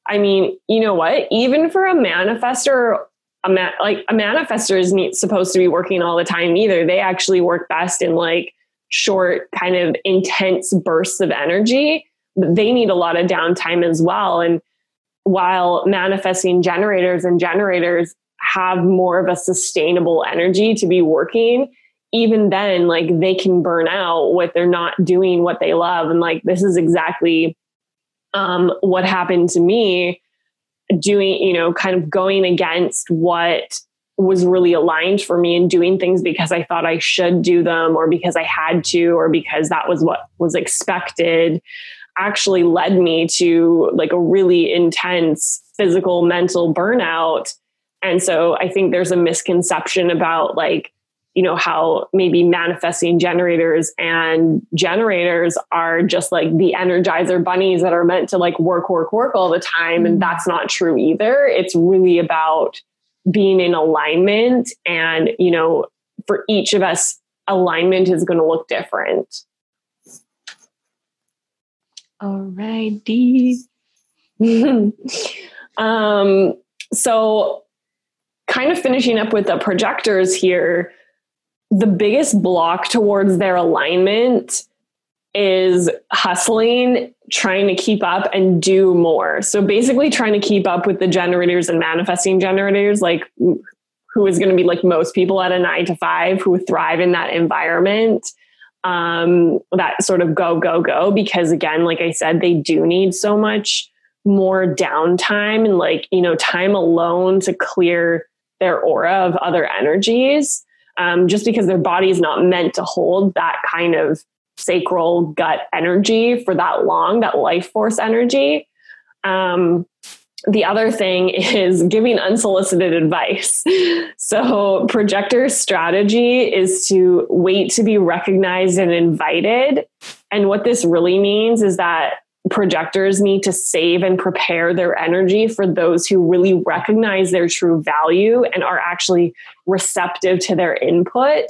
I mean, you know what? Even for a manifester, a ma- like a manifester is neat, supposed to be working all the time either. They actually work best in like short, kind of intense bursts of energy. They need a lot of downtime as well. And while manifesting generators and generators have more of a sustainable energy to be working even then like they can burn out what they're not doing what they love and like this is exactly um, what happened to me doing you know kind of going against what was really aligned for me and doing things because I thought I should do them or because I had to or because that was what was expected actually led me to like a really intense physical mental burnout. And so i think there's a misconception about like you know how maybe manifesting generators and generators are just like the energizer bunnies that are meant to like work work work all the time. And mm-hmm. that's not true either. It's really about being in alignment and you know for each of us alignment is going to look different Alrighty. um, so, kind of finishing up with the projectors here, the biggest block towards their alignment is hustling, trying to keep up and do more. So, basically, trying to keep up with the generators and manifesting generators, like who is going to be like most people at a nine to five who thrive in that environment um, that sort of go, go, go, because again, like I said, they do need so much more downtime and like, you know, time alone to clear their aura of other energies. Um, just because their body is not meant to hold that kind of sacral gut energy for that long, that life force energy. Um, the other thing is giving unsolicited advice. So, projector strategy is to wait to be recognized and invited. And what this really means is that projectors need to save and prepare their energy for those who really recognize their true value and are actually receptive to their input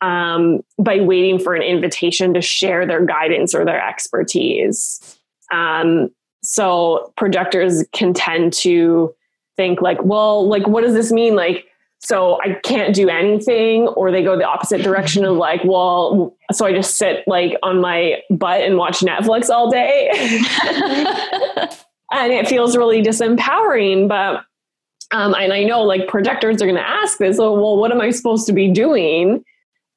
um, by waiting for an invitation to share their guidance or their expertise. Um, so projectors can tend to think like, well, like, what does this mean? Like, so I can't do anything, or they go the opposite direction of like, well, so I just sit like on my butt and watch Netflix all day. and it feels really disempowering. But, um, and I know like projectors are going to ask this, so, well, what am I supposed to be doing?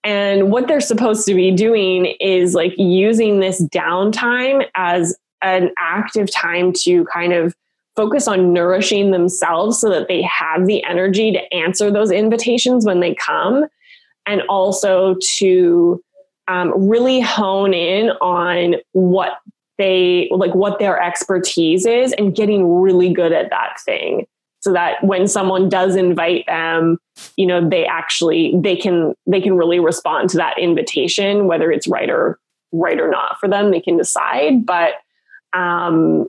And what they're supposed to be doing is like using this downtime as an active time to kind of focus on nourishing themselves so that they have the energy to answer those invitations when they come and also to um, really hone in on what they like what their expertise is and getting really good at that thing. So that when someone does invite them you know they actually they can they can really respond to that invitation whether it's right or right or not for them they can decide. But um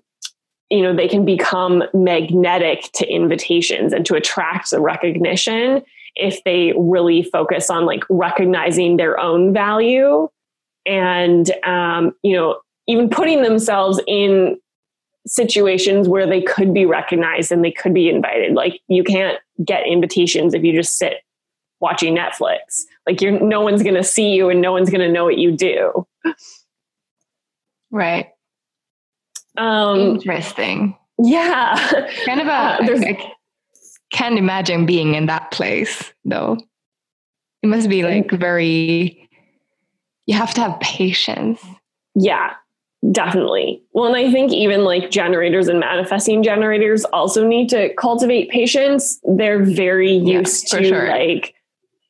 you know they can become magnetic to invitations and to attract the recognition if they really focus on like recognizing their own value and um, you know even putting themselves in situations where they could be recognized and they could be invited. Like you can't get invitations if you just sit watching netflix. Like you're no one's going to see you and no one's going to know what you do. Right um interesting yeah kind of a uh, I, can't imagine being in that place though. It must be like very, you have to have patience. Yeah, definitely. Well, and I think even like generators and manifesting generators also need to cultivate patience. They're very used yeah, to sure. like,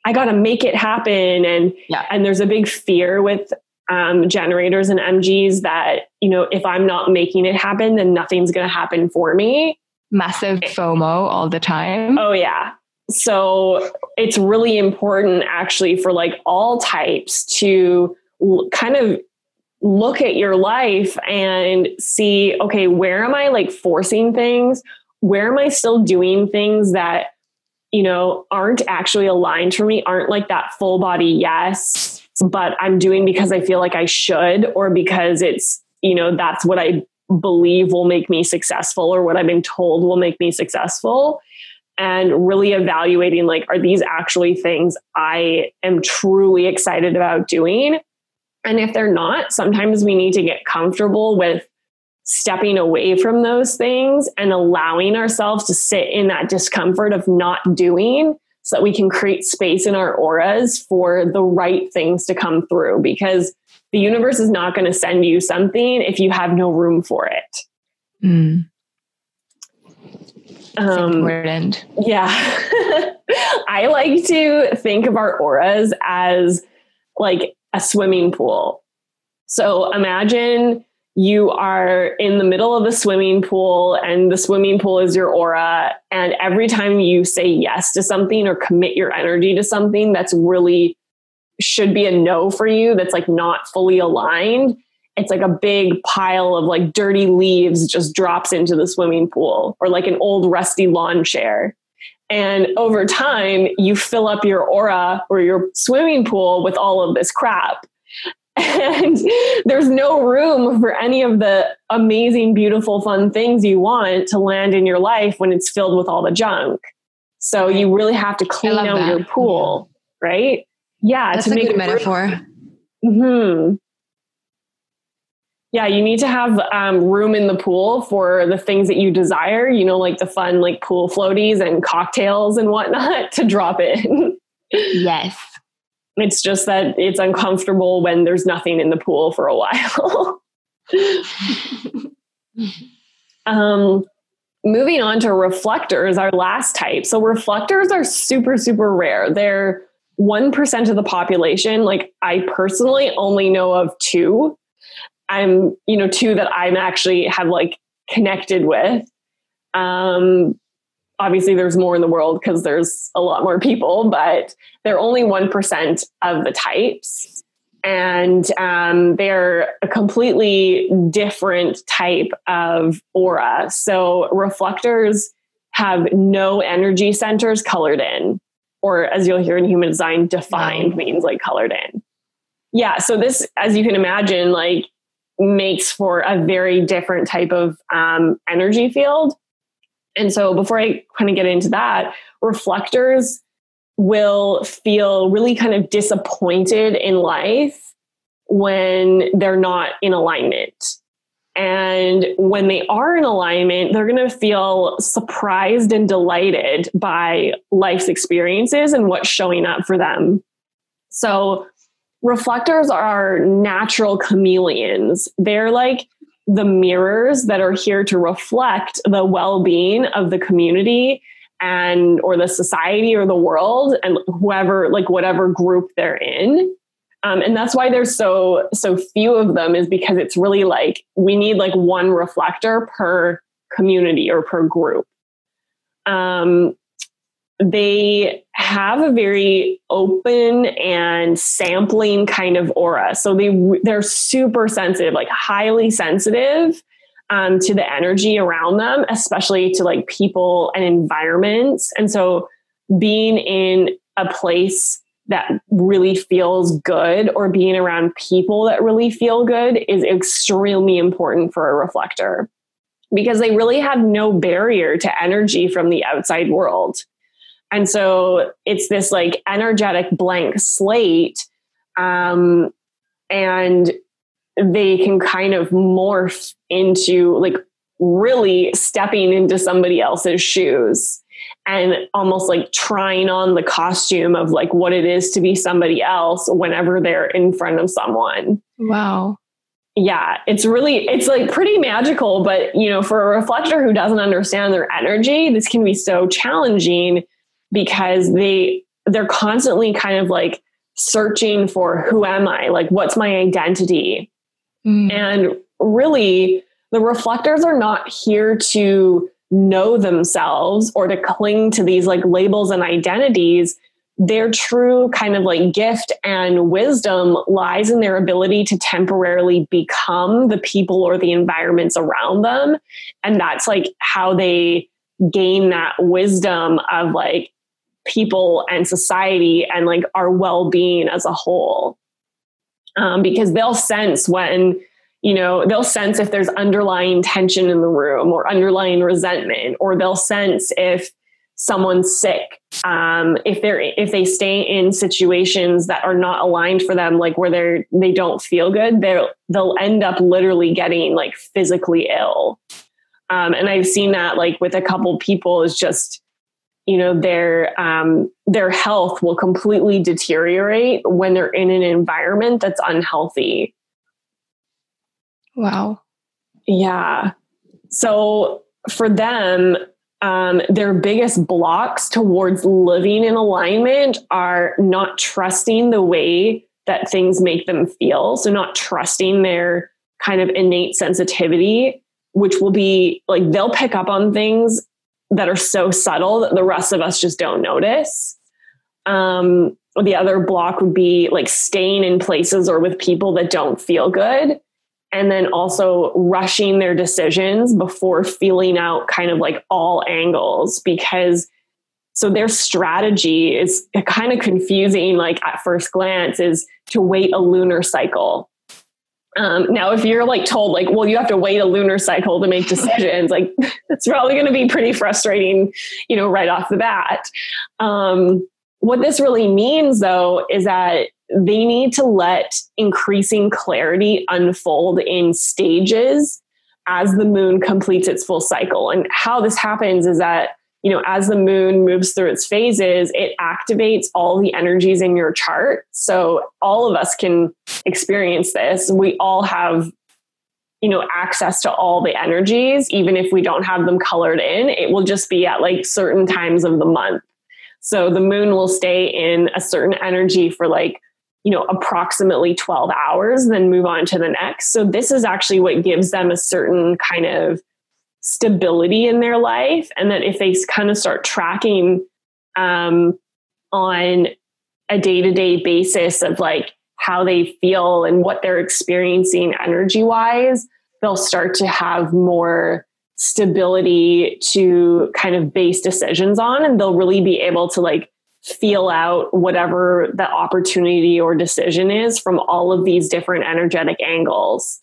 I got to make it happen. And, yeah. and there's a big fear with um, generators and MGs that, you know, if I'm not making it happen, then nothing's going to happen for me massive FOMO all the time. Oh, yeah. So it's really important actually for like all types to kind of look at your life and see okay, where am I like forcing things? Where am I still doing things that, you know, aren't actually aligned for me, aren't like that full body yes, but I'm doing because I feel like I should or because it's, you know, that's what I believe will make me successful or what I've been told will make me successful. And really evaluating like are these actually things I am truly excited about doing? And if they're not sometimes we need to get comfortable with stepping away from those things and allowing ourselves to sit in that discomfort of not doing so that we can create space in our auras for the right things to come through because the universe is not going to send you something if you have no room for it. Mm. Um, important. Yeah. I like to think of our auras as like a swimming pool. So imagine you are in the middle of a swimming pool and the swimming pool is your aura. And every time you say yes to something or commit your energy to something that's really should be a no for you that's like not fully aligned it's like a big pile of like dirty leaves just drops into the swimming pool or like an old rusty lawn chair and over time you fill up your aura or your swimming pool with all of this crap and there's no room for any of the amazing beautiful fun things you want to land in your life when it's filled with all the junk. So you really have to clean out that. your pool right? Yeah that's to a make good metaphor. Hmm yeah you need to have um, room in the pool for the things that you desire you know like the fun like pool floaties and cocktails and whatnot to drop in. Yes it's just that it's uncomfortable when there's nothing in the pool for a while um moving on to reflectors our last type so reflectors are super super rare they're 1% of the population, like I personally only know of two. I'm, you know, two that I'm actually have like connected with. Um, obviously there's more in the world because there's a lot more people, but they're only 1% of the types. And um, they're a completely different type of aura. So reflectors have no energy centers colored in or as you'll hear in human design, defined means like colored in. Yeah. So this, as you can imagine, like makes for a very different type of um, energy field. And so before I kind of get into that, reflectors will feel really kind of disappointed in life when they're not in alignment. And when they are in alignment, they're going to feel surprised and delighted by life's experiences and what's showing up for them. So, reflectors are natural chameleons. They're like the mirrors that are here to reflect the well-being of the community and or the society or the world and whoever like whatever group they're in Um, and that's why there's so so few of them is because it's really like we need like one reflector per community or per group. Um, they have a very open and sampling kind of aura. So they they're super sensitive, like highly sensitive um, to the energy around them, especially to like people and environments. And so being in a place that really feels good or being around people that really feel good is extremely important for a reflector because they really have no barrier to energy from the outside world. And so it's this like energetic blank slate. Um, and they can kind of morph into like really stepping into somebody else's shoes and almost like trying on the costume of like what it is to be somebody else whenever they're in front of someone. Wow. Yeah, it's really it's like pretty magical, but you know, for a reflector who doesn't understand their energy, this can be so challenging because they they're constantly kind of like searching for who am I? Like what's my identity? Mm. And really the reflectors are not here to know themselves or to cling to these like labels and identities their true kind of like gift and wisdom lies in their ability to temporarily become the people or the environments around them and that's like how they gain that wisdom of like people and society and like our well-being as a whole. Um, because they'll sense when you know they'll sense if there's underlying tension in the room or underlying resentment or they'll sense if someone's sick um, if they're if they stay in situations that are not aligned for them like where they're they don't feel good they'll they'll end up literally getting like physically ill. Um, and i've seen that like with a couple people is just you know their um, their health will completely deteriorate when they're in an environment that's unhealthy. Wow. Yeah. So for them um, their biggest blocks towards living in alignment are not trusting the way that things make them feel. So not trusting their kind of innate sensitivity which will be like they'll pick up on things that are so subtle that the rest of us just don't notice. Um, the other block would be like staying in places or with people that don't feel good. And then also rushing their decisions before feeling out kind of like all angles because so their strategy is kind of confusing, like at first glance, is to wait a lunar cycle. Um, now, if you're like told, like, well, you have to wait a lunar cycle to make decisions, like, it's probably going to be pretty frustrating, you know, right off the bat. Um, what this really means, though, is that they need to let increasing clarity unfold in stages as the moon completes its full cycle. And how this happens is that you know, as the moon moves through its phases, it activates all the energies in your chart. So all of us can experience this. We all have, you know, access to all the energies, even if we don't have them colored in. It will just be at like certain times of the month. So the moon will stay in a certain energy for like, you know, approximately 12 hours, then move on to the next. So this is actually what gives them a certain kind of stability in their life and that if they kind of start tracking um, on a day-to-day basis of like how they feel and what they're experiencing energy wise they'll start to have more stability to kind of base decisions on and they'll really be able to like feel out whatever the opportunity or decision is from all of these different energetic angles.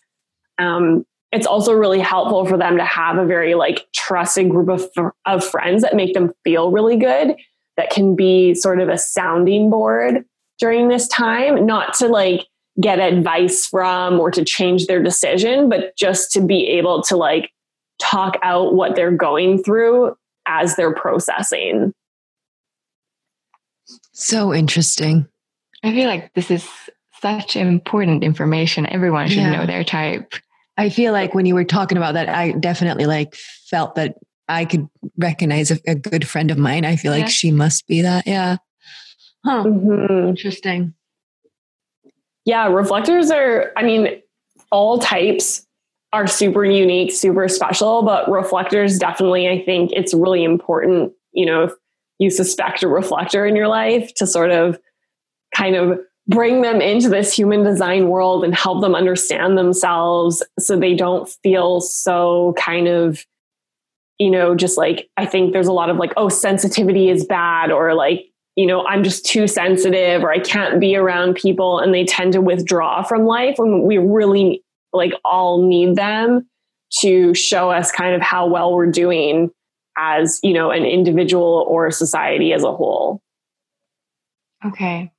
Um, it's also really helpful for them to have a very like trusted group of, of friends that make them feel really good that can be sort of a sounding board during this time. Not to like get advice from or to change their decision but just to be able to like talk out what they're going through as they're processing. So interesting. I feel like this is such important information. Everyone should yeah. know their type I feel like when you were talking about that, I definitely like felt that I could recognize a, a good friend of mine. I feel yeah. like she must be that. Yeah. Huh. Mm-hmm. Interesting. Yeah, reflectors are, I mean, all types are super unique, super special, but reflectors definitely, I think it's really important, you know, if you suspect a reflector in your life to sort of kind of bring them into this human design world and help them understand themselves so they don't feel so kind of you know just like i think there's a lot of like oh sensitivity is bad or like you know i'm just too sensitive or i can't be around people and they tend to withdraw from life when we really like all need them to show us kind of how well we're doing as you know an individual or society as a whole. Okay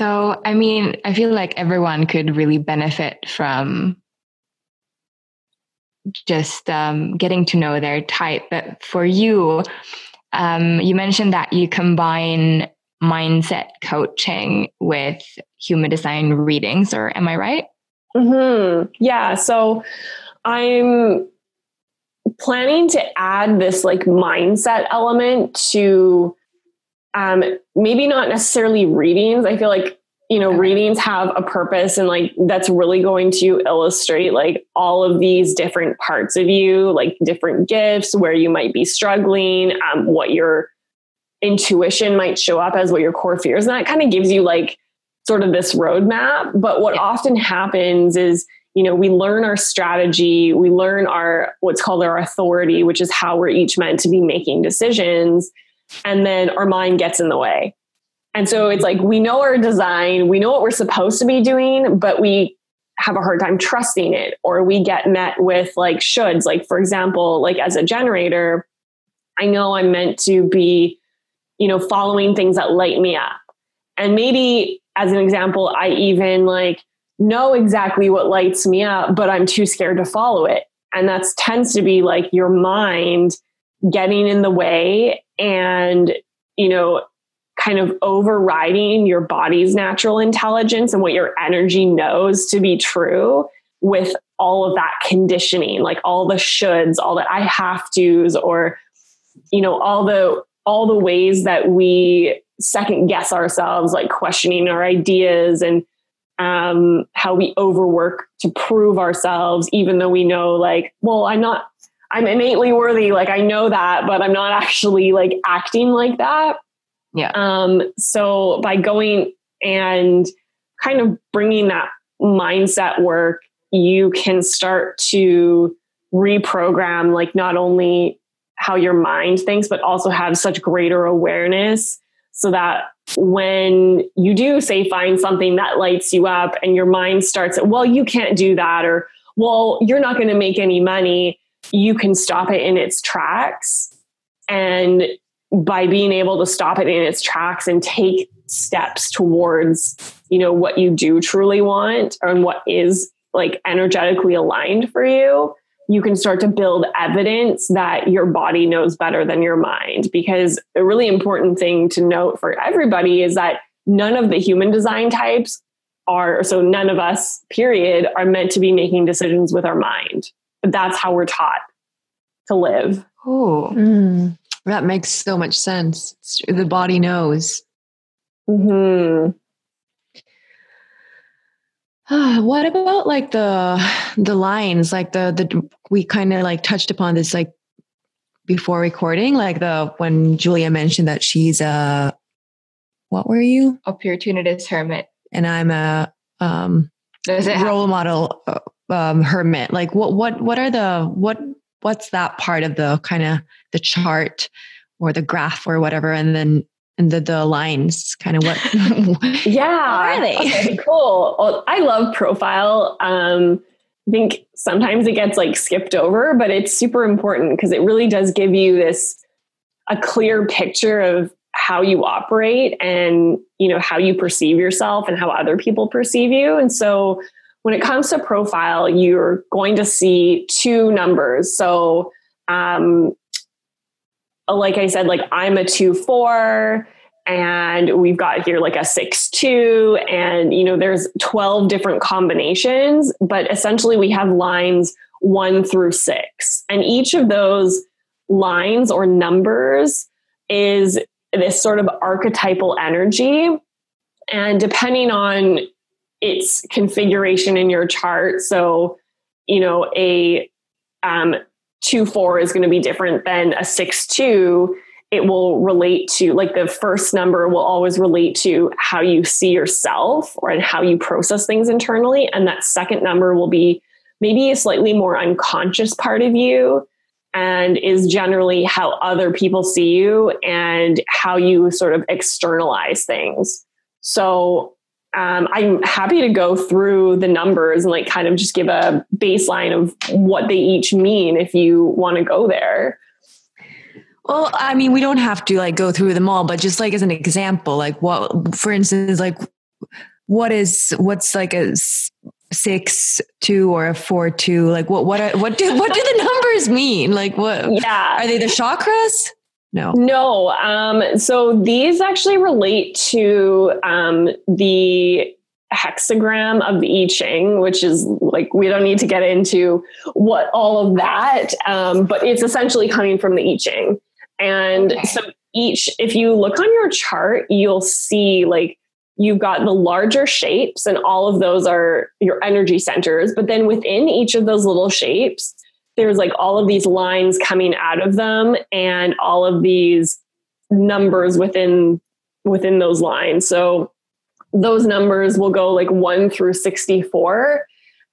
so, I mean, I feel like everyone could really benefit from just um, getting to know their type. But for you, um, you mentioned that you combine mindset coaching with human design readings, or am I right? Mm-hmm. Yeah. So I'm planning to add this like mindset element to um, maybe not necessarily readings. I feel like you know readings have a purpose and like that's really going to illustrate like all of these different parts of you like different gifts where you might be struggling um, what your intuition might show up as what your core fears and that kind of gives you like sort of this roadmap but what yeah. often happens is you know we learn our strategy we learn our what's called our authority which is how we're each meant to be making decisions and then our mind gets in the way. And so it's like we know our design, we know what we're supposed to be doing, but we have a hard time trusting it or we get met with like shoulds. Like, for example, like as a generator, I know I'm meant to be, you know, following things that light me up. And maybe as an example, I even like know exactly what lights me up, but I'm too scared to follow it. And that tends to be like your mind getting in the way and, you know, kind of overriding your body's natural intelligence and what your energy knows to be true with all of that conditioning, like all the shoulds, all the I have to's, or, you know, all the all the ways that we second guess ourselves, like questioning our ideas and um, how we overwork to prove ourselves, even though we know, like, well, I'm not I'm innately worthy. Like I know that, but I'm not actually like acting like that. Yeah. Um, so by going and kind of bringing that mindset work, you can start to reprogram like not only how your mind thinks, but also have such greater awareness so that when you do say find something that lights you up and your mind starts, well, you can't do that, or well, you're not going to make any money you can stop it in its tracks. And by being able to stop it in its tracks and take steps towards, you know, what you do truly want and what is like energetically aligned for you, you can start to build evidence that your body knows better than your mind. Because a really important thing to note for everybody is that none of the human design types are, so none of us, period, are meant to be making decisions with our mind that's how we're taught to live. Oh, mm, that makes so much sense. The body knows. Hmm. what about like the the lines? Like the the we kind of like touched upon this like before recording, like the when Julia mentioned that she's a what were you? A Opportunist hermit, and I'm a um role model uh, um, hermit? Like what what what are the what what's that part of the kind of the chart or the graph or whatever, and then and the the lines kind of what? yeah, are they? Okay, cool. Well, I love profile. Um, I think sometimes it gets like skipped over, but it's super important because it really does give you this a clear picture of how you operate and you know how you perceive yourself and how other people perceive you and so when it comes to profile, you're going to see two numbers. So, um, like I said, like I'm a two four, and we've got here like a six two, and you know there's twelve different combinations, but essentially we have lines one through six, and each of those lines or numbers is this sort of archetypal energy And depending on its configuration in your chart, so, you know, a um, 2 4 is going to be different than a 6 2 it will relate to like the first number will always relate to how you see yourself or how you process things internally. And that second number will be maybe a slightly more unconscious part of you and is generally how other people see you and how you sort of externalize things. So um, i'm happy to go through the numbers and like kind of just give a baseline of what they each mean if you want to go there well, I mean, we don't have to like go through them all, but just like as an example, like what, for instance, like what is what's like a six two or a four two? Like what what are, what do what do the numbers mean? Like what? Yeah, are they the chakras? No, no. Um, so these actually relate to um, the hexagram of the I Ching, which is like we don't need to get into what all of that, um, but it's essentially coming from the I Ching. And okay. so each, if you look on your chart, you'll see like you've got the larger shapes, and all of those are your energy centers. But then within each of those little shapes, there's like all of these lines coming out of them and all of these numbers within within those lines. So those numbers will go like 1 through 64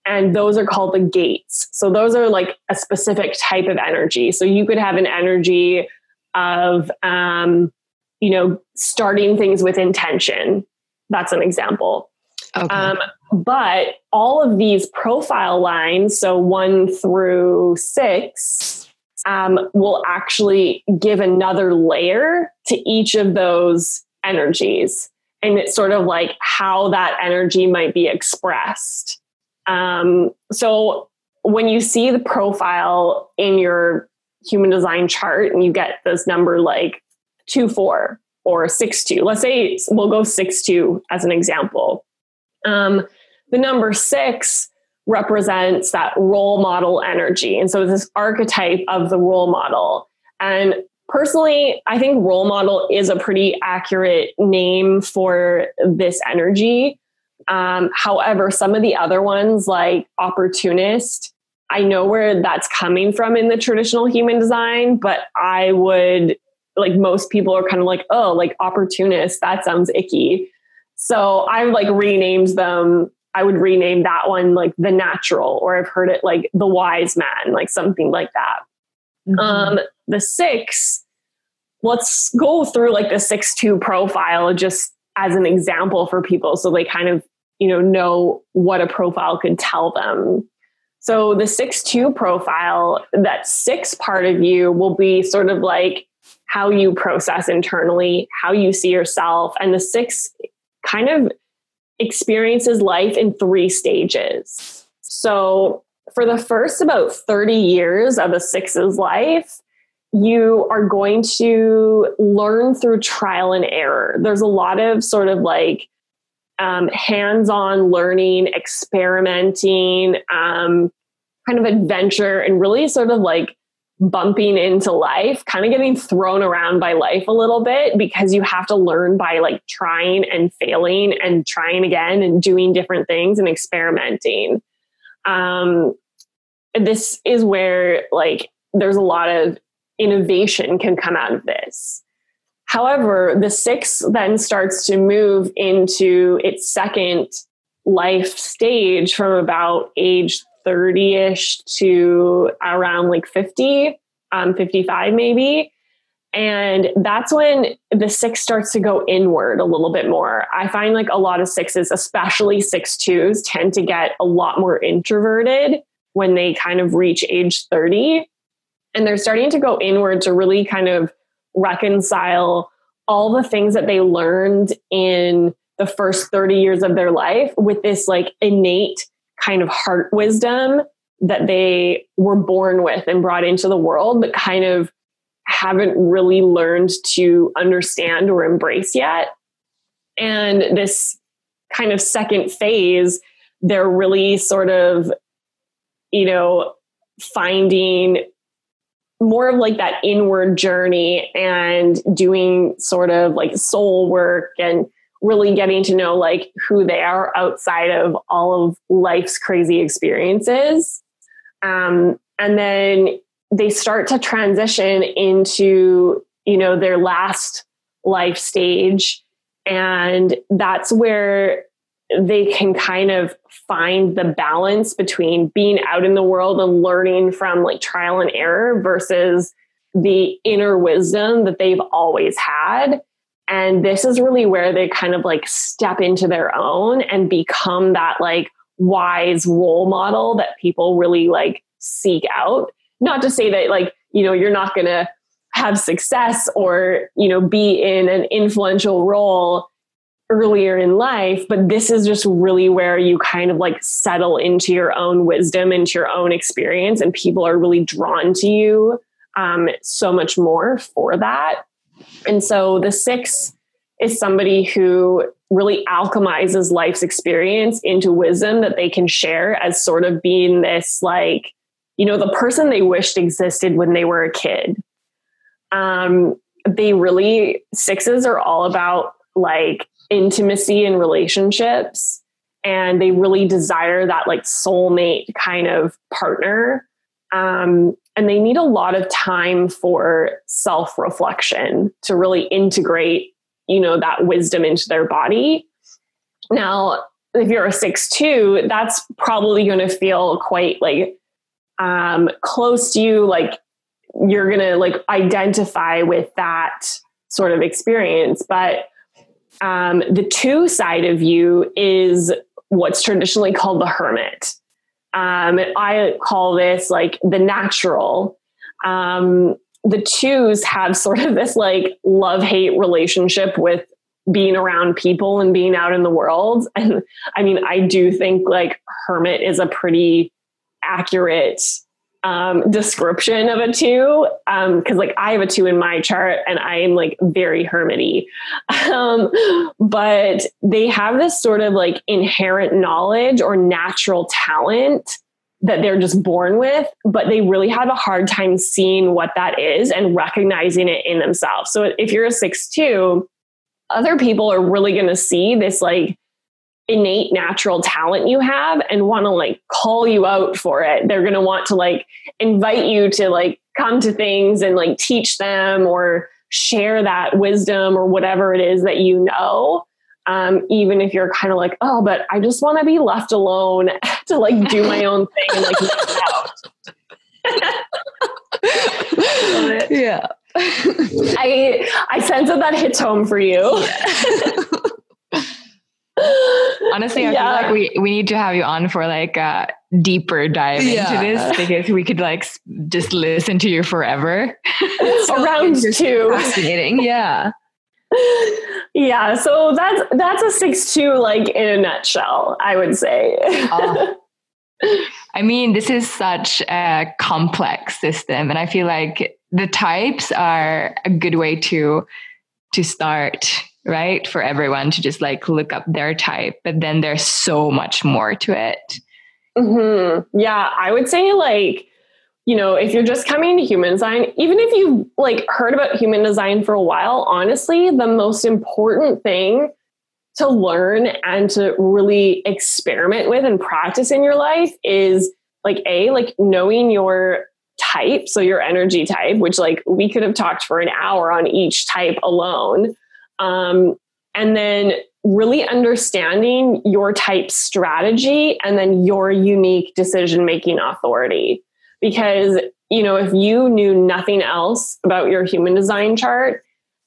and those are called the gates. So those are like a specific type of energy. So you could have an energy of um, you know starting things with intention that's an example okay. um, but all of these profile lines so one through six um, will actually give another layer to each of those energies and it's sort of like how that energy might be expressed um, so when you see the profile in your human design chart and you get this number like 2 4 or 6 2. Let's say we'll go 6 2 as an example. Um, the number six represents that role model energy. And so this archetype of the role model. And personally, I think role model is a pretty accurate name for this energy. Um, however, some of the other ones, like opportunist, I know where that's coming from in the traditional human design, but I would like most people are kind of like, oh, like opportunist, that sounds icky. So I like renamed them. I would rename that one like the natural, or I've heard it like the wise man, like something like that. Mm-hmm. Um, the six, let's go through like the six two profile just as an example for people so they kind of you know know what a profile could tell them so the 6-2 profile, that six part of you will be sort of like how you process internally, how you see yourself. And the six kind of experiences life in three stages. So for the first about 30 years of a six's life, you are going to learn through trial and error. There's a lot of sort of like um, hands on learning, experimenting, um, kind of adventure and really sort of like bumping into life, kind of getting thrown around by life a little bit because you have to learn by like trying and failing and trying again and doing different things and experimenting. Um, this is where like there's a lot of innovation can come out of this. However, the six then starts to move into its second life stage from about age 30 ish to around like 50, um, 55 maybe. And that's when the six starts to go inward a little bit more. I find like a lot of sixes, especially six twos, tend to get a lot more introverted when they kind of reach age 30. And they're starting to go inward to really kind of reconcile all the things that they learned in the first 30 years of their life with this like innate kind of heart wisdom that they were born with and brought into the world, but kind of haven't really learned to understand or embrace yet. And this kind of second phase, they're really sort of, you know, finding more of like that inward journey and doing sort of like soul work and really getting to know like who they are outside of all of life's crazy experiences. Um, and then they start to transition into, you know, their last life stage. And that's where they can kind of find the balance between being out in the world and learning from like trial and error versus the inner wisdom that they've always had. And this is really where they kind of like step into their own and become that like wise role model that people really like seek out. Not to say that like, you know, you're not going to have success or, you know, be in an influential role earlier in life, but this is just really where you kind of like settle into your own wisdom, into your own experience, and people are really drawn to you um, so much more for that. And so the six is somebody who really alchemizes life's experience into wisdom that they can share as sort of being this like, you know, the person they wished existed when they were a kid. Um, they really, sixes are all about like intimacy and relationships. And they really desire that like soulmate kind of partner. Um, and they need a lot of time for self reflection to really integrate you know that wisdom into their body. Now if you're a six two that's probably going to feel quite like um, close to you like you're going to like identify with that sort of experience. But um, the two side of you is what's traditionally called the hermit um, I call this like the natural. Um, the twos have sort of this like love hate relationship with being around people and being out in the world. And I mean, I do think like hermit is a pretty accurate um, description of a two because um, like I have a two in my chart and I am like very hermity. Um, but they have this sort of like inherent knowledge or natural talent that they're just born with, but they really have a hard time seeing what that is and recognizing it in themselves. So if you're a six two, other people are really going to see this like innate natural talent you have and want to like call you out for it. They're going to want to like invite you to like come to things and like teach them or share that wisdom or whatever it is that you know. Um, even if you're kind of like, oh, but I just want to be left alone to like do my own thing and like out. yeah. I I sense that that hits home for you. Honestly, I yeah. feel like we, we need to have you on for like a deeper dive yeah. into this because we could like just listen to you forever. Around two. Fascinating. Yeah. Yeah. So that's that's a six two like in a nutshell, I would say. uh, I mean, this is such a complex system, and I feel like the types are a good way to to start right? For everyone to just like look up their type but then there's so much more to it. Mm-hmm. yeah i would say like you know if you're just coming to human design even if you've like heard about human design for a while honestly the most important thing to learn and to really experiment with and practice in your life is like a like knowing your type so your energy type which like we could have talked for an hour on each type alone um, and then really understanding your type strategy and then your unique decision making authority. Because, you know, if you knew nothing else about your human design chart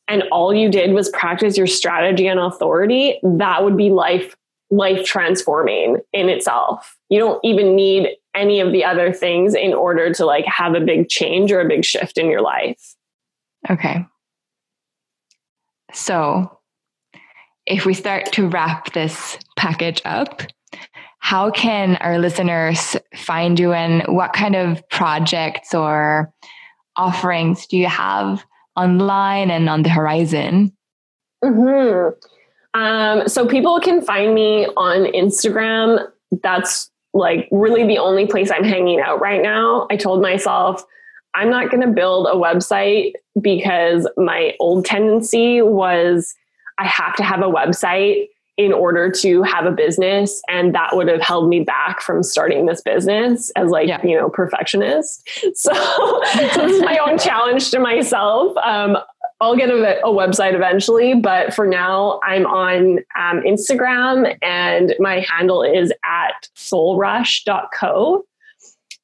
and all you did was practice your strategy and authority, that would be life life transforming in itself. You don't even need any of the other things in order to like have a big change or a big shift in your life. Okay. So, if we start to wrap this package up, how can our listeners find you and what kind of projects or offerings do you have online and on the horizon? Mm-hmm. Um, so people can find me on Instagram. That's like really the only place I'm hanging out right now. I told myself I'm not going to build a website because my old tendency was I have to have a website in order to have a business and that would have held me back from starting this business as like yeah. you know perfectionist. So, so this is my own challenge to myself. Um, i'll get a, a, website eventually but for now i'm on um, instagram and my handle is at soulrush.co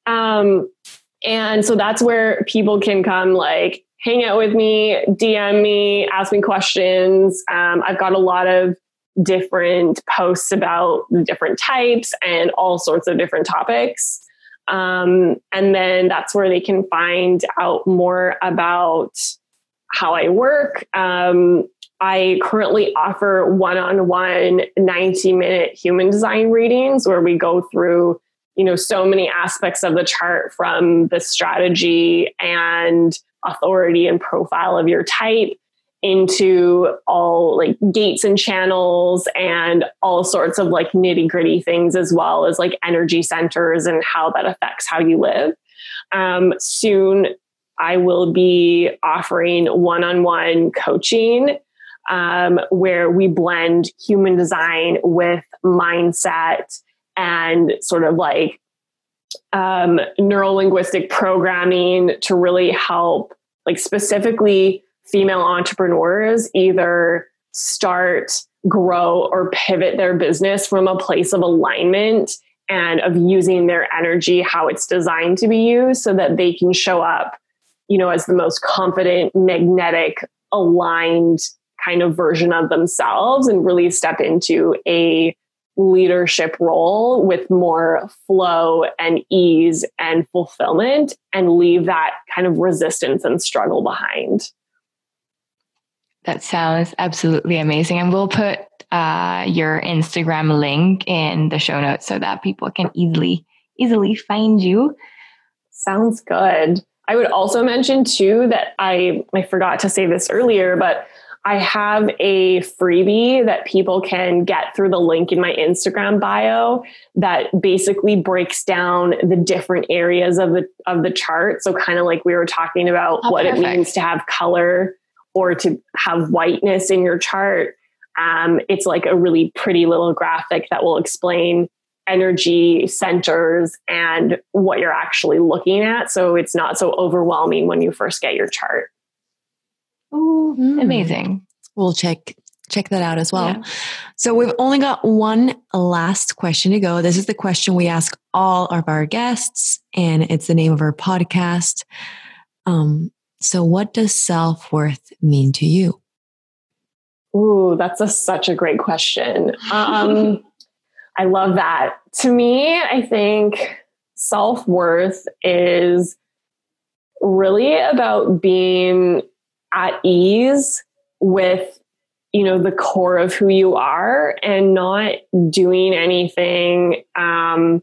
um, and so that's where people can come like hang out with me dm me ask me questions um, i've got a lot of different posts about the different types and all sorts of different topics. Um, and then that's where they can find out more about how I work. Um, I currently offer one on one 90 minute human design readings where we go through you know so many aspects of the chart from the strategy and authority and profile of your type into all like gates and channels and all sorts of like nitty gritty things as well as like energy centers and how that affects how you live. Um, soon, I will be offering one on one coaching um, where we blend human design with mindset and sort of like um, neuro linguistic programming to really help, like, specifically female entrepreneurs either start, grow, or pivot their business from a place of alignment and of using their energy how it's designed to be used so that they can show up, you know, as the most confident, magnetic, aligned kind of version of themselves and really step into a leadership role with more flow and ease and fulfillment and leave that kind of resistance and struggle behind. That sounds absolutely amazing. And we'll put uh, your Instagram link in the show notes so that people can easily easily find you. Sounds good. I would also mention too that I I forgot to say this earlier, but I have a freebie that people can get through the link in my Instagram bio that basically breaks down the different areas of the of the chart. So kind of like we were talking about oh, what perfect. it means to have color or to have whiteness in your chart, um, it's like a really pretty little graphic that will explain energy centers and what you're actually looking at. So it's not so overwhelming when you first get your chart. Oh, amazing. We'll check check that out as well. Yeah. So we've only got one last question to go. This is the question we ask all of our guests, and it's the name of our podcast. Um, so, what does self worth mean to you? Ooh, that's a, such a great question. Um, I love that. To me, I think self worth is really about being at ease with you know the core of who you are and not doing anything um,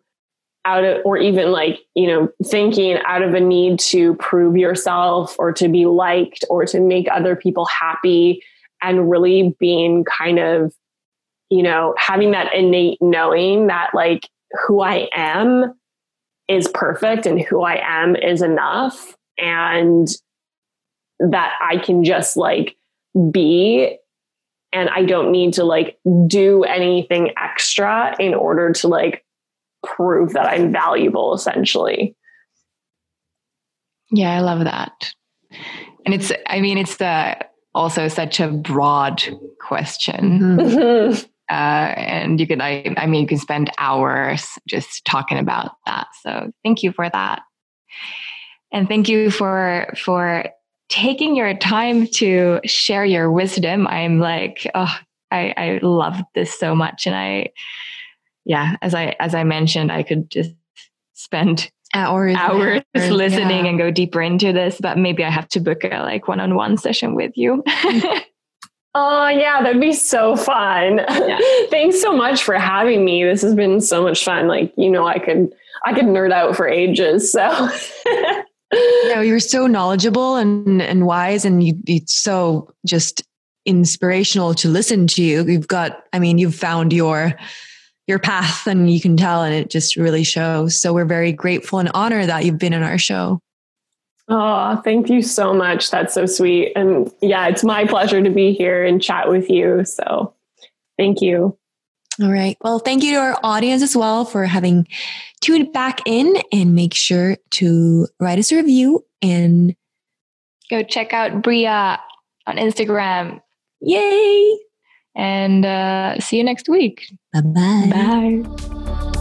out of or even like you know thinking out of a need to prove yourself or to be liked or to make other people happy and really being kind of you know having that innate knowing that like who i am is perfect and who i am is enough. And that i can just like be and i don't need to like do anything extra in order to like prove that I'm valuable essentially. Yeah, I love that. And it's, I mean, it's the, also such a broad question. Mm-hmm. Uh, and you could, I, I mean, you can spend hours just talking about that. So thank you for that. And thank you for, for taking your time to share your wisdom. I'm like, oh, I, I love this so much. And I, yeah, as I as I mentioned, I could just spend hours hours, hours listening yeah. and go deeper into this, but maybe I have to book a like one-on-one session with you. oh yeah, that'd be so fun. Yeah. Thanks so much for having me. This has been so much fun. Like, you know, I could I could nerd out for ages. So no, you're so knowledgeable and and wise and you it's so just inspirational to listen to you. You've got I mean, you've found your your path and you can tell and it just really shows. So we're very grateful and honored that you've been in our show. Oh, thank you so much. That's so sweet. And yeah, it's my pleasure to be here and chat with you. So thank you. All right. Well, thank you to our audience as well for having tuned back in and make sure to write us a review and go check out Bria on Instagram. Yay! And uh, see you next week. Bye-bye. Bye.